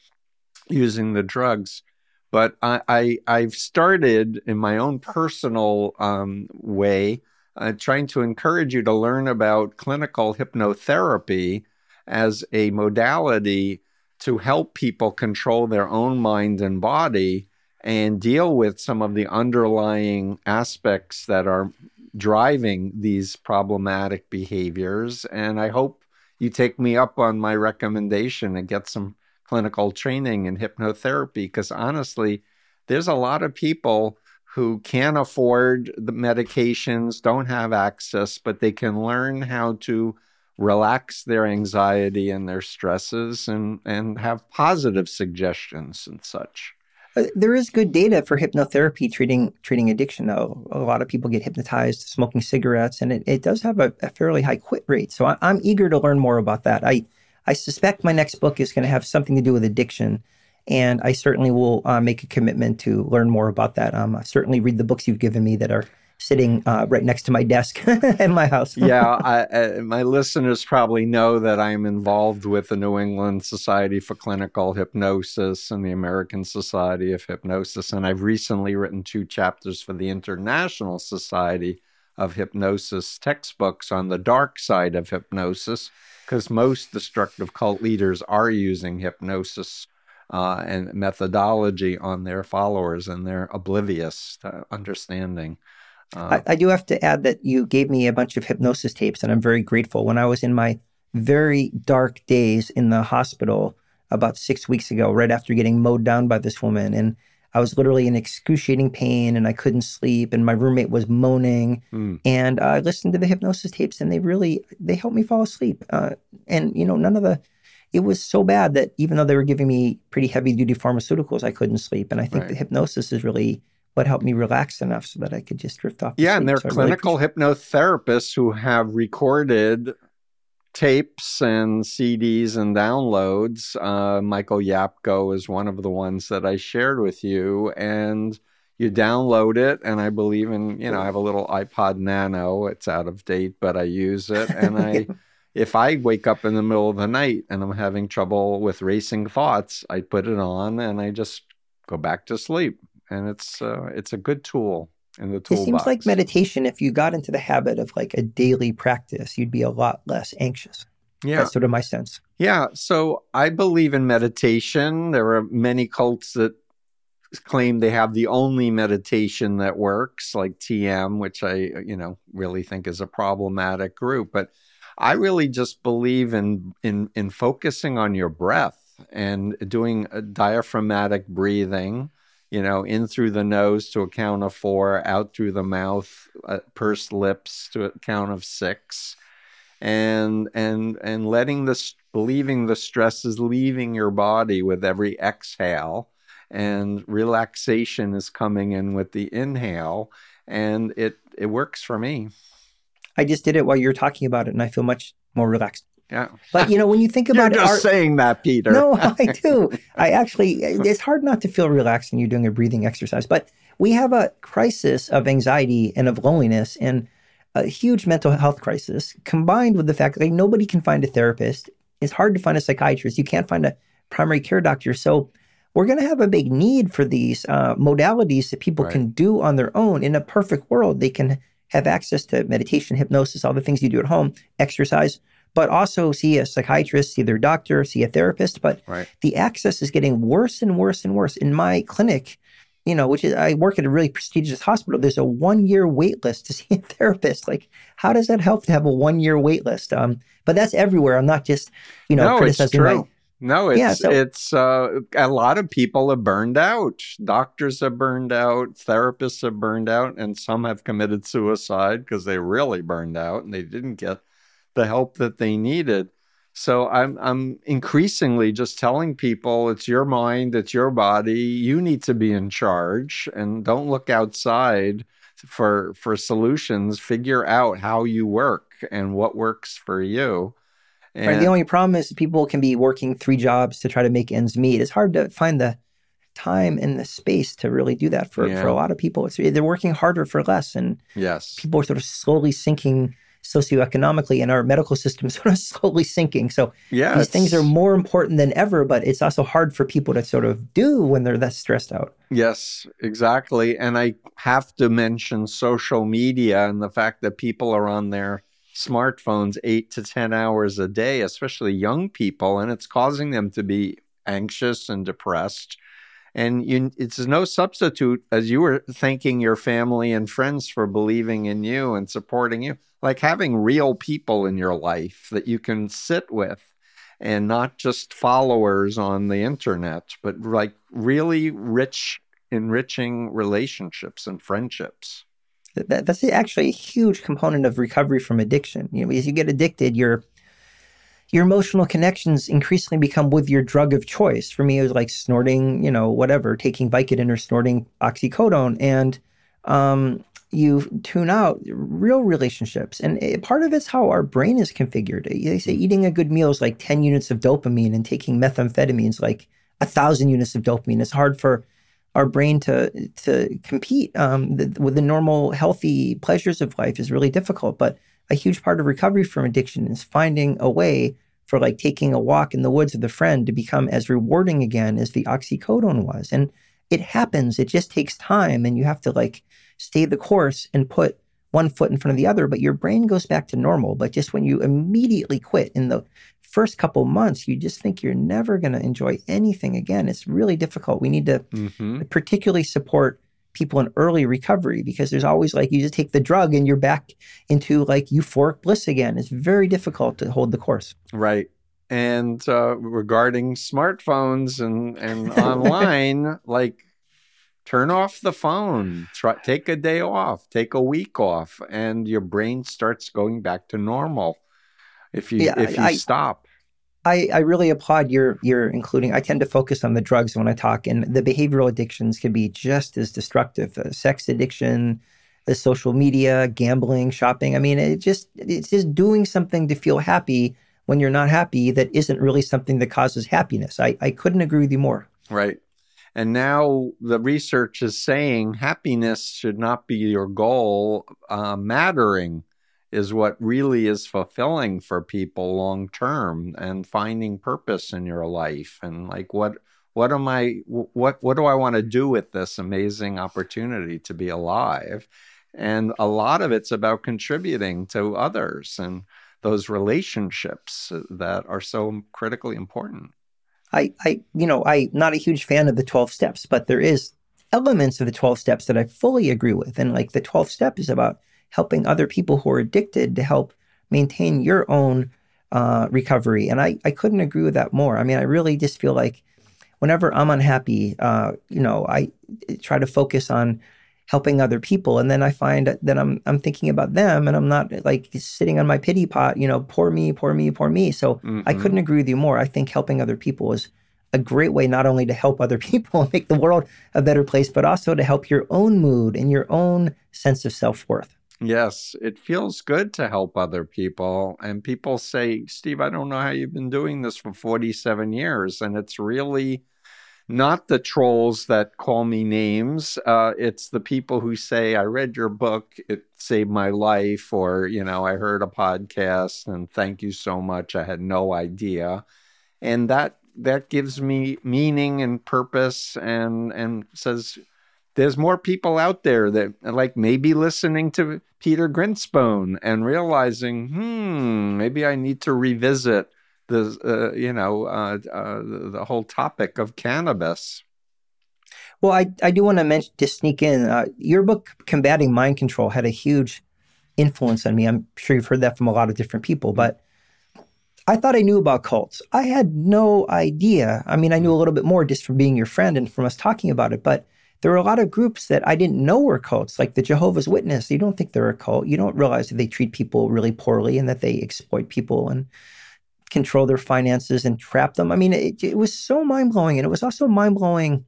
using the drugs. But I, I I've started in my own personal um, way uh, trying to encourage you to learn about clinical hypnotherapy as a modality to help people control their own mind and body and deal with some of the underlying aspects that are driving these problematic behaviors. And I hope you take me up on my recommendation and get some clinical training in hypnotherapy because honestly, there's a lot of people who can't afford the medications, don't have access, but they can learn how to relax their anxiety and their stresses and, and have positive suggestions and such. Uh, there is good data for hypnotherapy treating treating addiction. Though a lot of people get hypnotized smoking cigarettes, and it, it does have a, a fairly high quit rate. So I, am eager to learn more about that. I I suspect my next book is going to have something to do with addiction, and I certainly will uh, make a commitment to learn more about that. Um, I certainly read the books you've given me that are sitting uh, right next to my desk in my house. yeah, I, uh, my listeners probably know that I'm involved with the New England Society for Clinical Hypnosis and the American Society of Hypnosis, and I've recently written two chapters for the International Society of Hypnosis textbooks on the dark side of hypnosis, because most destructive cult leaders are using hypnosis uh, and methodology on their followers, and they're oblivious to understanding. Uh, I, I, do have to add that you gave me a bunch of hypnosis tapes, and I'm very grateful. When I was in my very dark days in the hospital about six weeks ago, right after getting mowed down by this woman, and I was literally in excruciating pain and I couldn't sleep, and my roommate was moaning. Mm. And I listened to the hypnosis tapes, and they really they helped me fall asleep. Uh, and you know, none of the it was so bad that even though they were giving me pretty heavy duty pharmaceuticals, I couldn't sleep. And I think right. the hypnosis is really what helped me relax enough so that I could just drift off. yeah, sleep. and they're so clinical really hypnotherapists who have recorded tapes and CDs and downloads. Uh, Michael Yapko is one of the ones that I shared with you, and you download it. And I believe in, you know, I have a little iPod Nano. It's out of date, but I use it, and I. if I wake up in the middle of the night and I'm having trouble with racing thoughts, I put it on and I just go back to sleep and it's uh, it's a good tool in the toolbox. It seems like meditation. If you got into the habit of like a daily practice, you'd be a lot less anxious. Yeah, that's sort of my sense. Yeah, so I believe in meditation. There are many cults that claim they have the only meditation that works, like TM, which I you know really think is a problematic group, but. I really just believe in in in focusing on your breath and doing diaphragmatic breathing you know, in through the nose to a count of four, out through the mouth, uh, pursed lips to a count of six, and and and letting the believing the stress is leaving your body with every exhale, and relaxation is coming in with the inhale, and it it works for me. I just did it while you're talking about it, and I feel much more relaxed. Yeah. But you know, when you think about you're it, just our, saying that, Peter. No, I do. I actually, it's hard not to feel relaxed when you're doing a breathing exercise. But we have a crisis of anxiety and of loneliness and a huge mental health crisis combined with the fact that like, nobody can find a therapist. It's hard to find a psychiatrist. You can't find a primary care doctor. So we're going to have a big need for these uh, modalities that people right. can do on their own. In a perfect world, they can have access to meditation, hypnosis, all the things you do at home, exercise but also see a psychiatrist, see their doctor, see a therapist. But right. the access is getting worse and worse and worse. In my clinic, you know, which is I work at a really prestigious hospital. There's a one year wait list to see a therapist. Like, how does that help to have a one year wait list? Um, but that's everywhere. I'm not just, you know, no, criticizing it's true. My, no, it's yeah, so, it's uh, a lot of people are burned out. Doctors are burned out, therapists are burned out, and some have committed suicide because they really burned out and they didn't get the help that they needed. So I'm I'm increasingly just telling people it's your mind, it's your body. You need to be in charge and don't look outside for for solutions. Figure out how you work and what works for you. And right. The only problem is people can be working three jobs to try to make ends meet. It's hard to find the time and the space to really do that for, yeah. for a lot of people. It's, they're working harder for less, and yes, people are sort of slowly sinking socioeconomically and our medical system sort of slowly sinking. So yeah, these things are more important than ever, but it's also hard for people to sort of do when they're that stressed out. Yes, exactly. And I have to mention social media and the fact that people are on their smartphones eight to 10 hours a day, especially young people, and it's causing them to be anxious and depressed and you, it's no substitute as you were thanking your family and friends for believing in you and supporting you like having real people in your life that you can sit with and not just followers on the internet but like really rich enriching relationships and friendships. That, that's actually a huge component of recovery from addiction. You know as you get addicted you're your emotional connections increasingly become with your drug of choice. For me, it was like snorting, you know, whatever, taking Vicodin or snorting oxycodone. And um, you tune out real relationships. And it, part of it's how our brain is configured. They say eating a good meal is like 10 units of dopamine and taking methamphetamine is like a thousand units of dopamine. It's hard for our brain to to compete um, the, with the normal healthy pleasures of life is really difficult. But a huge part of recovery from addiction is finding a way for like taking a walk in the woods with a friend to become as rewarding again as the oxycodone was. And it happens. It just takes time, and you have to like stay the course and put one foot in front of the other. But your brain goes back to normal. But just when you immediately quit in the first couple months, you just think you're never going to enjoy anything again. It's really difficult. We need to mm-hmm. particularly support people in early recovery because there's always like you just take the drug and you're back into like euphoric bliss again. It's very difficult to hold the course. Right. And uh, regarding smartphones and, and online, like turn off the phone, try, take a day off, take a week off, and your brain starts going back to normal if you yeah, if you I, stop. I, I really applaud your your including. I tend to focus on the drugs when I talk, and the behavioral addictions can be just as destructive. Uh, sex addiction, the social media, gambling, shopping. I mean, it just it's just doing something to feel happy when you're not happy that isn't really something that causes happiness. I, I couldn't agree with you more. Right. And now the research is saying happiness should not be your goal. Uh, mattering is what really is fulfilling for people long term and finding purpose in your life. And like what what am i what what do i want to do with this amazing opportunity to be alive? And a lot of it's about contributing to others and those relationships uh, that are so critically important. I i you know i'm not a huge fan of the 12 steps but there is elements of the 12 steps that i fully agree with. And like the 12th step is about helping other people who are addicted to help maintain your own uh, recovery. And I, I couldn't agree with that more. I mean, I really just feel like whenever I'm unhappy, uh, you know, I try to focus on helping other people, and then I find that I'm I'm thinking about them, and I'm not like sitting on my pity pot, you know, poor me, poor me, poor me. So mm-hmm. I couldn't agree with you more. I think helping other people is a great way not only to help other people and make the world a better place, but also to help your own mood and your own sense of self worth. Yes, it feels good to help other people. And people say, Steve, I don't know how you've been doing this for 47 years. And it's really not the trolls that call me names. Uh, it's the people who say, I read your book, it saved my life, or, you know, I heard a podcast and thank you so much. I had no idea. And that that gives me meaning and purpose and and says there's more people out there that like maybe listening to Peter Grinspoon and realizing, hmm, maybe I need to revisit the, uh, you know, uh, uh, the whole topic of cannabis. Well, I, I do want to mention to sneak in uh, your book, Combating Mind Control, had a huge influence on me. I'm sure you've heard that from a lot of different people, but I thought I knew about cults. I had no idea. I mean, I knew a little bit more just from being your friend and from us talking about it, but there are a lot of groups that I didn't know were cults, like the Jehovah's Witness. You don't think they're a cult. You don't realize that they treat people really poorly and that they exploit people and control their finances and trap them. I mean, it, it was so mind blowing. And it was also mind blowing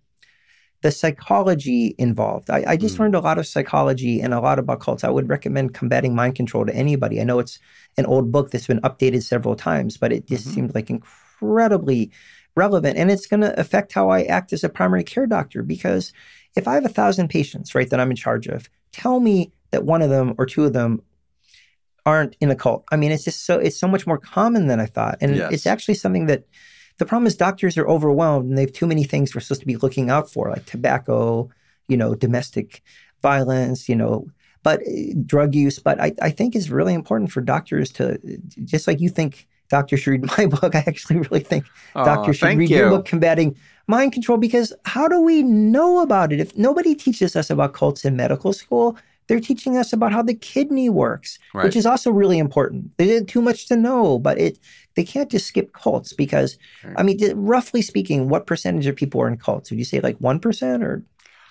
the psychology involved. I, I just mm. learned a lot of psychology and a lot about cults. I would recommend Combating Mind Control to anybody. I know it's an old book that's been updated several times, but it just mm-hmm. seemed like incredibly relevant. And it's going to affect how I act as a primary care doctor because if I have a thousand patients, right, that I'm in charge of, tell me that one of them or two of them aren't in a cult. I mean, it's just so it's so much more common than I thought, and yes. it's actually something that the problem is doctors are overwhelmed and they have too many things we're supposed to be looking out for, like tobacco, you know, domestic violence, you know, but uh, drug use. But I, I think it's really important for doctors to just like you think doctors should read my book. I actually really think doctors should read you. your book, Combating Mind Control, because how do we know about it? If nobody teaches us about cults in medical school, they're teaching us about how the kidney works, right. which is also really important. There's too much to know, but it they can't just skip cults because, right. I mean, roughly speaking, what percentage of people are in cults? Would you say like one percent or?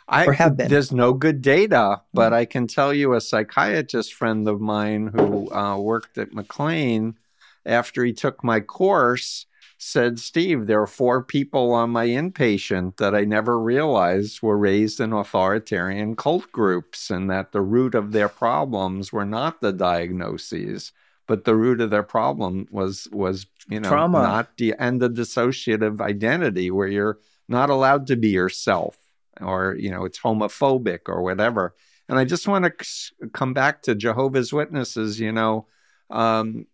I, or have been. There's no good data, but mm-hmm. I can tell you a psychiatrist friend of mine who uh, worked at McLean after he took my course said, Steve, there are four people on my inpatient that I never realized were raised in authoritarian cult groups and that the root of their problems were not the diagnoses, but the root of their problem was was, you know, trauma not the and the dissociative identity where you're not allowed to be yourself. or you know it's homophobic or whatever. And I just want to c- come back to Jehovah's Witnesses. You know, um,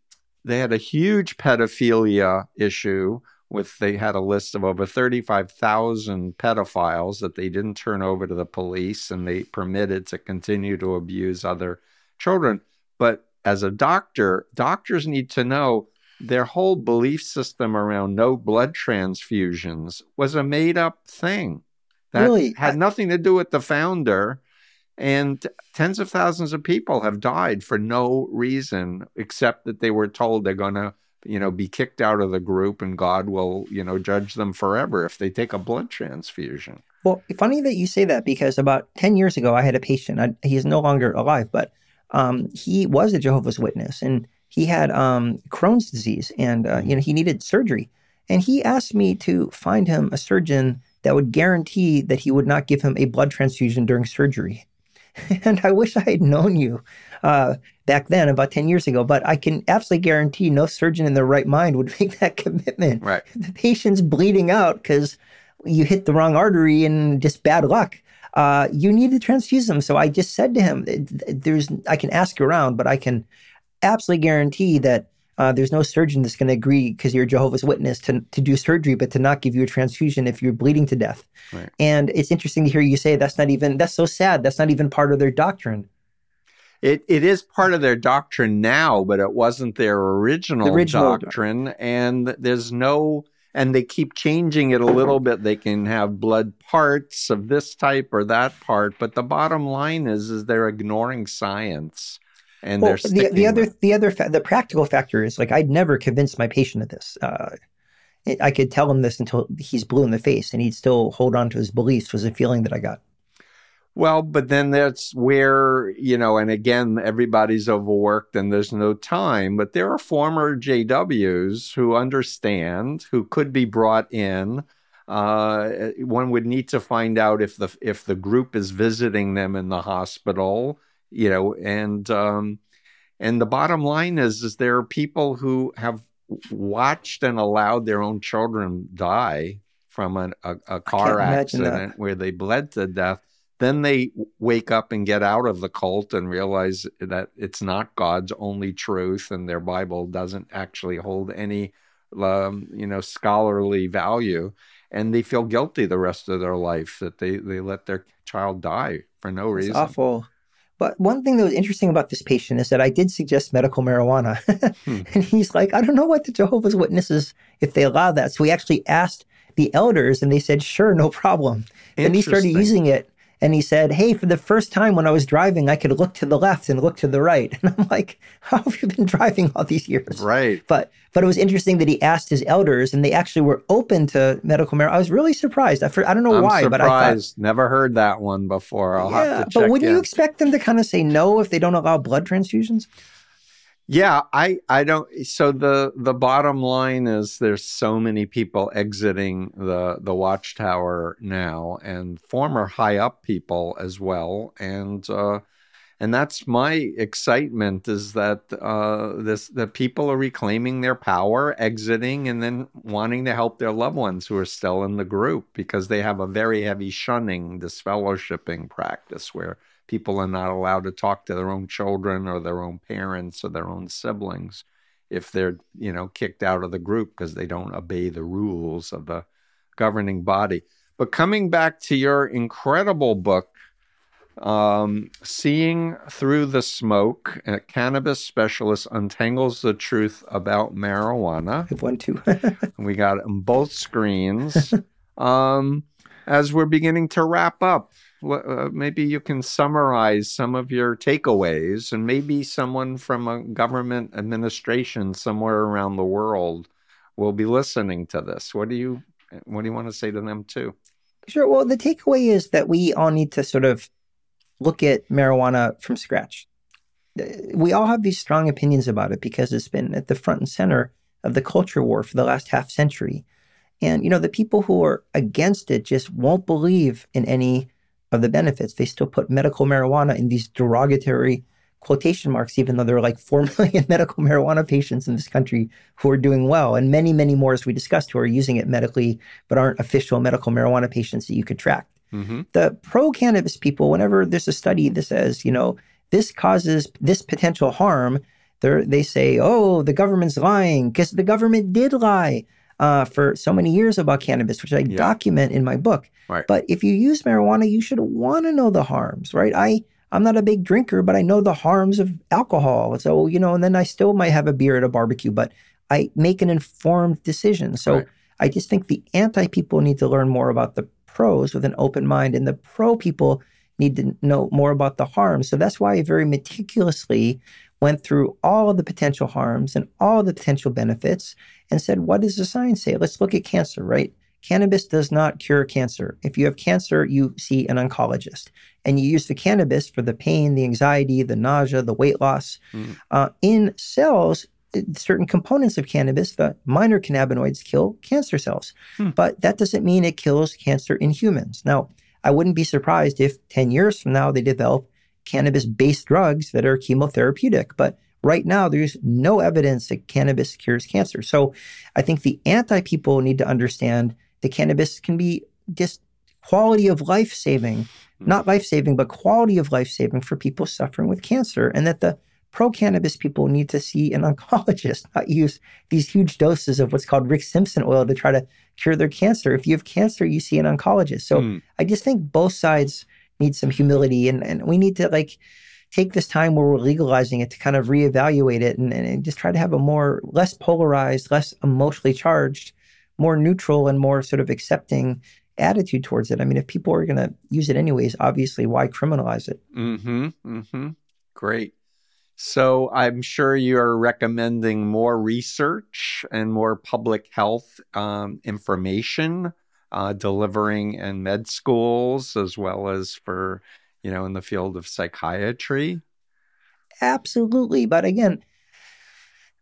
they had a huge pedophilia issue with they had a list of over 35,000 pedophiles that they didn't turn over to the police and they permitted to continue to abuse other children. But as a doctor, doctors need to know their whole belief system around no blood transfusions was a made up thing. That really? had nothing to do with the founder. And tens of thousands of people have died for no reason except that they were told they're going to, you know, be kicked out of the group and God will, you know, judge them forever if they take a blood transfusion. Well, funny that you say that because about 10 years ago, I had a patient. I, he's no longer alive, but um, he was a Jehovah's Witness and he had um, Crohn's disease and, uh, you know, he needed surgery. And he asked me to find him a surgeon that would guarantee that he would not give him a blood transfusion during surgery. and I wish I had known you uh, back then, about 10 years ago, but I can absolutely guarantee no surgeon in their right mind would make that commitment. Right. The patient's bleeding out because you hit the wrong artery and just bad luck. Uh, you need to transfuse them. So I just said to him, "There's, I can ask around, but I can absolutely guarantee that uh, there's no surgeon that's going to agree because you're a Jehovah's Witness to, to do surgery, but to not give you a transfusion if you're bleeding to death. Right. And it's interesting to hear you say that's not even, that's so sad. That's not even part of their doctrine. It, it is part of their doctrine now, but it wasn't their original, The original doctrine. And there's no, and they keep changing it a little bit. They can have blood parts of this type or that part, but the bottom line is, is they're ignoring science. And Well, they're the, the other, the other, fa- the practical factor is like I'd never convince my patient of this. Uh, it, I could tell him this until he's blue in the face, and he'd still hold on to his beliefs. Was a feeling that I got. Well, but then that's where, you know, and again, everybody's overworked and there's no time. But there are former JWs who understand, who could be brought in. Uh, one would need to find out if the if the group is visiting them in the hospital, you know, and um, and the bottom line is, is there are people who have watched and allowed their own children die from an, a, a car can't imagine that. accident where they bled to death then they wake up and get out of the cult and realize that it's not God's only truth and their Bible doesn't actually hold any, um, you know, scholarly value, and they feel guilty the rest of their life that they they let their child die for no It's reason. awful. But one thing that was interesting about this patient is that I did suggest medical marijuana. Hmm. and he's like, I don't know what the Jehovah's Witnesses, if they allow that. So we actually asked the elders and they said, sure, no problem. And he started using it and he said, Hey, for the first time when I was driving, I could look to the left and look to the right. And I'm like, How have you been driving all these years? Right. But but it was interesting that he asked his elders and they actually were open to medical marijuana. I was really surprised. I, fr- I don't know I'm why, surprised. but I thought Never heard that one before. I'll yeah, have to check but wouldn't in. you expect them to kind of say no if they don't allow blood transfusions? Yeah, I I don't so the the bottom line is there's so many people exiting the the watchtower now and former high up people as well. And uh and that's my excitement is that uh this that people are reclaiming their power exiting and then wanting to help their loved ones who are still in the group because they have a very heavy shunning disfellowshipping practice where people are not allowed to talk to their own children or their own parents or their own siblings if they're you know kicked out of the group because they don't obey the rules of the governing body but coming back to your incredible book um, seeing through the smoke a cannabis specialist untangles the truth about marijuana I have one too. we got it on both screens. um, as we're beginning to wrap up, uh, maybe you can summarize some of your takeaways, and maybe someone from a government administration somewhere around the world will be listening to this. What do you What do you want to say to them too? Sure. Well, the takeaway is that we all need to sort of look at marijuana from scratch. Uh, We all have these strong opinions about it because it's been at the front and center of the culture war for the last half century. And, you know, the people who are against it just won't believe in any of the benefits. They still put medical marijuana in these derogatory quotation marks, even though there are like 4 million medical marijuana patients in this country who are doing well, and many, many more, as we discussed, who are using it medically but aren't official medical marijuana patients that you could track. Mm-hmm. The pro cannabis people, whenever there's a study that says, you know, this causes this potential harm, they say, oh, the government's lying because the government did lie uh, for so many years about cannabis, which I yeah. document in my book. Right. But if you use marijuana, you should want to know the harms, right? I I'm not a big drinker, but I know the harms of alcohol. So you know, and then I still might have a beer at a barbecue, but I make an informed decision. So right. I just think the anti people need to learn more about the pros with an open mind, and the pro people need to know more about the harms. So that's why I very meticulously went through all of the potential harms and all the potential benefits and said, what does the science say? Let's look at cancer, right? Cannabis does not cure cancer. If you have cancer, you see an oncologist and you use the cannabis for the pain, the anxiety, the nausea, the weight loss. Mm. Uh, in cells, certain components of cannabis, the minor cannabinoids, kill cancer cells. Mm. But that doesn't mean it kills cancer in humans. Now, I wouldn't be surprised if 10 years from now they develop cannabis based drugs that are chemotherapeutic. But right now, there's no evidence that cannabis cures cancer. So I think the anti people need to understand that cannabis can be just quality of life saving, not life saving, but quality of life saving for people suffering with cancer. And that the pro cannabis people need to see an oncologist, not use these huge doses of what's called Rick Simpson oil to try to cure their cancer. If you have cancer, you see an oncologist. So mm. I just think both sides need some humility and, and we need to like take this time where we're legalizing it to kind of reevaluate it and, and just try to have a more less polarized, less emotionally charged, more neutral and more sort of accepting attitude towards it. I mean, if people are going to use it anyways, obviously, why criminalize it? Mm-hmm. Mm-hmm. Great. So I'm sure you're recommending more research and more public health um, information uh, delivering in med schools as well as for, you know, in the field of psychiatry? Absolutely. But again,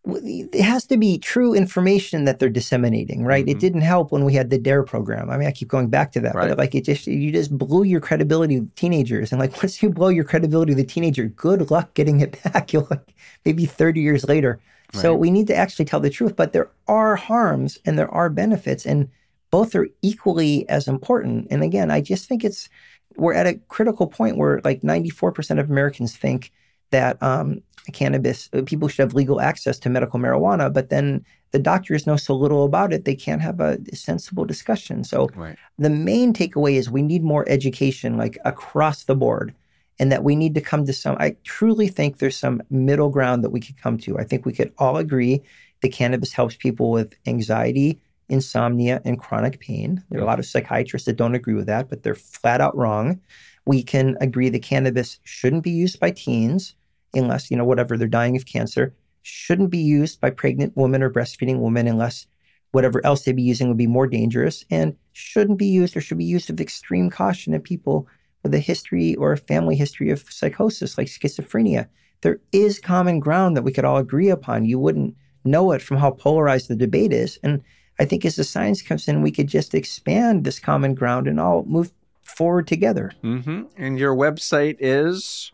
it has to be true information that they're disseminating, right? Mm-hmm. It didn't help when we had the DARE program. I mean, I keep going back to that, right. but like it just you just blew your credibility with teenagers, and like once you blow your credibility with a teenager, good luck getting it back. You'll like maybe thirty years later. Right. So we need to actually tell the truth, but there are harms and there are benefits, and both are equally as important. And again, I just think it's we're at a critical point where like ninety four percent of Americans think that um, cannabis, uh, people should have legal access to medical marijuana, but then the doctors know so little about it, they can't have a sensible discussion. So right. the main takeaway is we need more education, like across the board, and that we need to come to some. I truly think there's some middle ground that we could come to. I think we could all agree that cannabis helps people with anxiety, insomnia, and chronic pain. There are a lot of psychiatrists that don't agree with that, but they're flat out wrong. We can agree that cannabis shouldn't be used by teens unless, you know, whatever they're dying of cancer, shouldn't be used by pregnant women or breastfeeding women unless whatever else they'd be using would be more dangerous and shouldn't be used or should be used with extreme caution in people with a history or a family history of psychosis like schizophrenia. There is common ground that we could all agree upon. You wouldn't know it from how polarized the debate is. And I think as the science comes in, we could just expand this common ground and all move forward together. Mm-hmm. And your website is?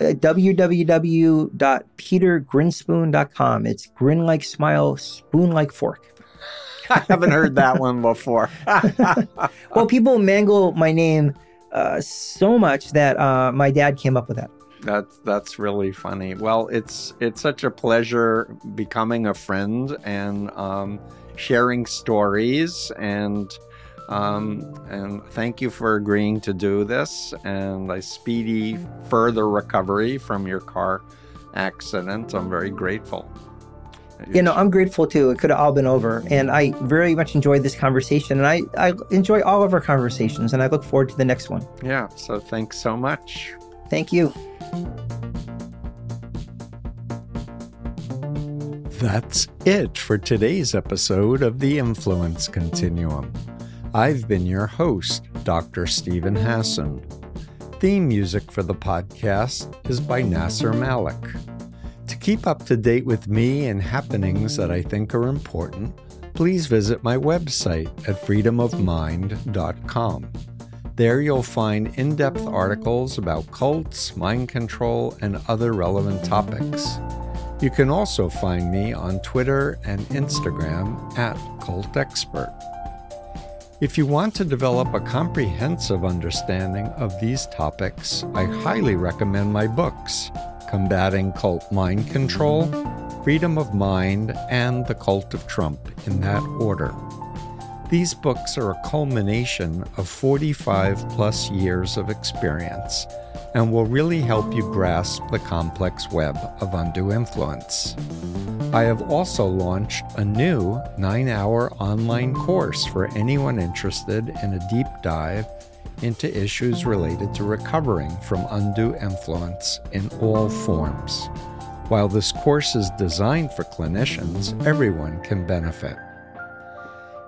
www.petergrinspoon.com. It's grin like smile, spoon like fork. I haven't heard that one before. well, people mangle my name uh, so much that uh, my dad came up with that. That's that's really funny. Well, it's it's such a pleasure becoming a friend and um, sharing stories and um, and thank you for agreeing to do this and a speedy further recovery from your car accident. I'm very grateful. You know, I'm grateful too. It could have all been over. And I very much enjoyed this conversation. And I, I enjoy all of our conversations. And I look forward to the next one. Yeah. So thanks so much. Thank you. That's it for today's episode of The Influence Continuum. I've been your host, Dr. Steven Hassan. Theme music for the podcast is by Nasser Malik. To keep up to date with me and happenings that I think are important, please visit my website at freedomofmind.com. There you'll find in depth articles about cults, mind control, and other relevant topics. You can also find me on Twitter and Instagram at Cult Expert. If you want to develop a comprehensive understanding of these topics, I highly recommend my books Combating Cult Mind Control, Freedom of Mind, and The Cult of Trump, in that order. These books are a culmination of 45 plus years of experience and will really help you grasp the complex web of undue influence. I have also launched a new nine hour online course for anyone interested in a deep dive into issues related to recovering from undue influence in all forms. While this course is designed for clinicians, everyone can benefit.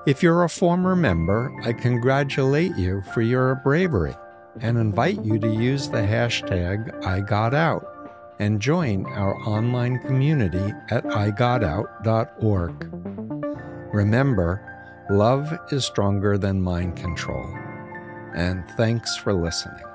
If you're a former member, I congratulate you for your bravery and invite you to use the hashtag IGotOut and join our online community at igotout.org. Remember, love is stronger than mind control. And thanks for listening.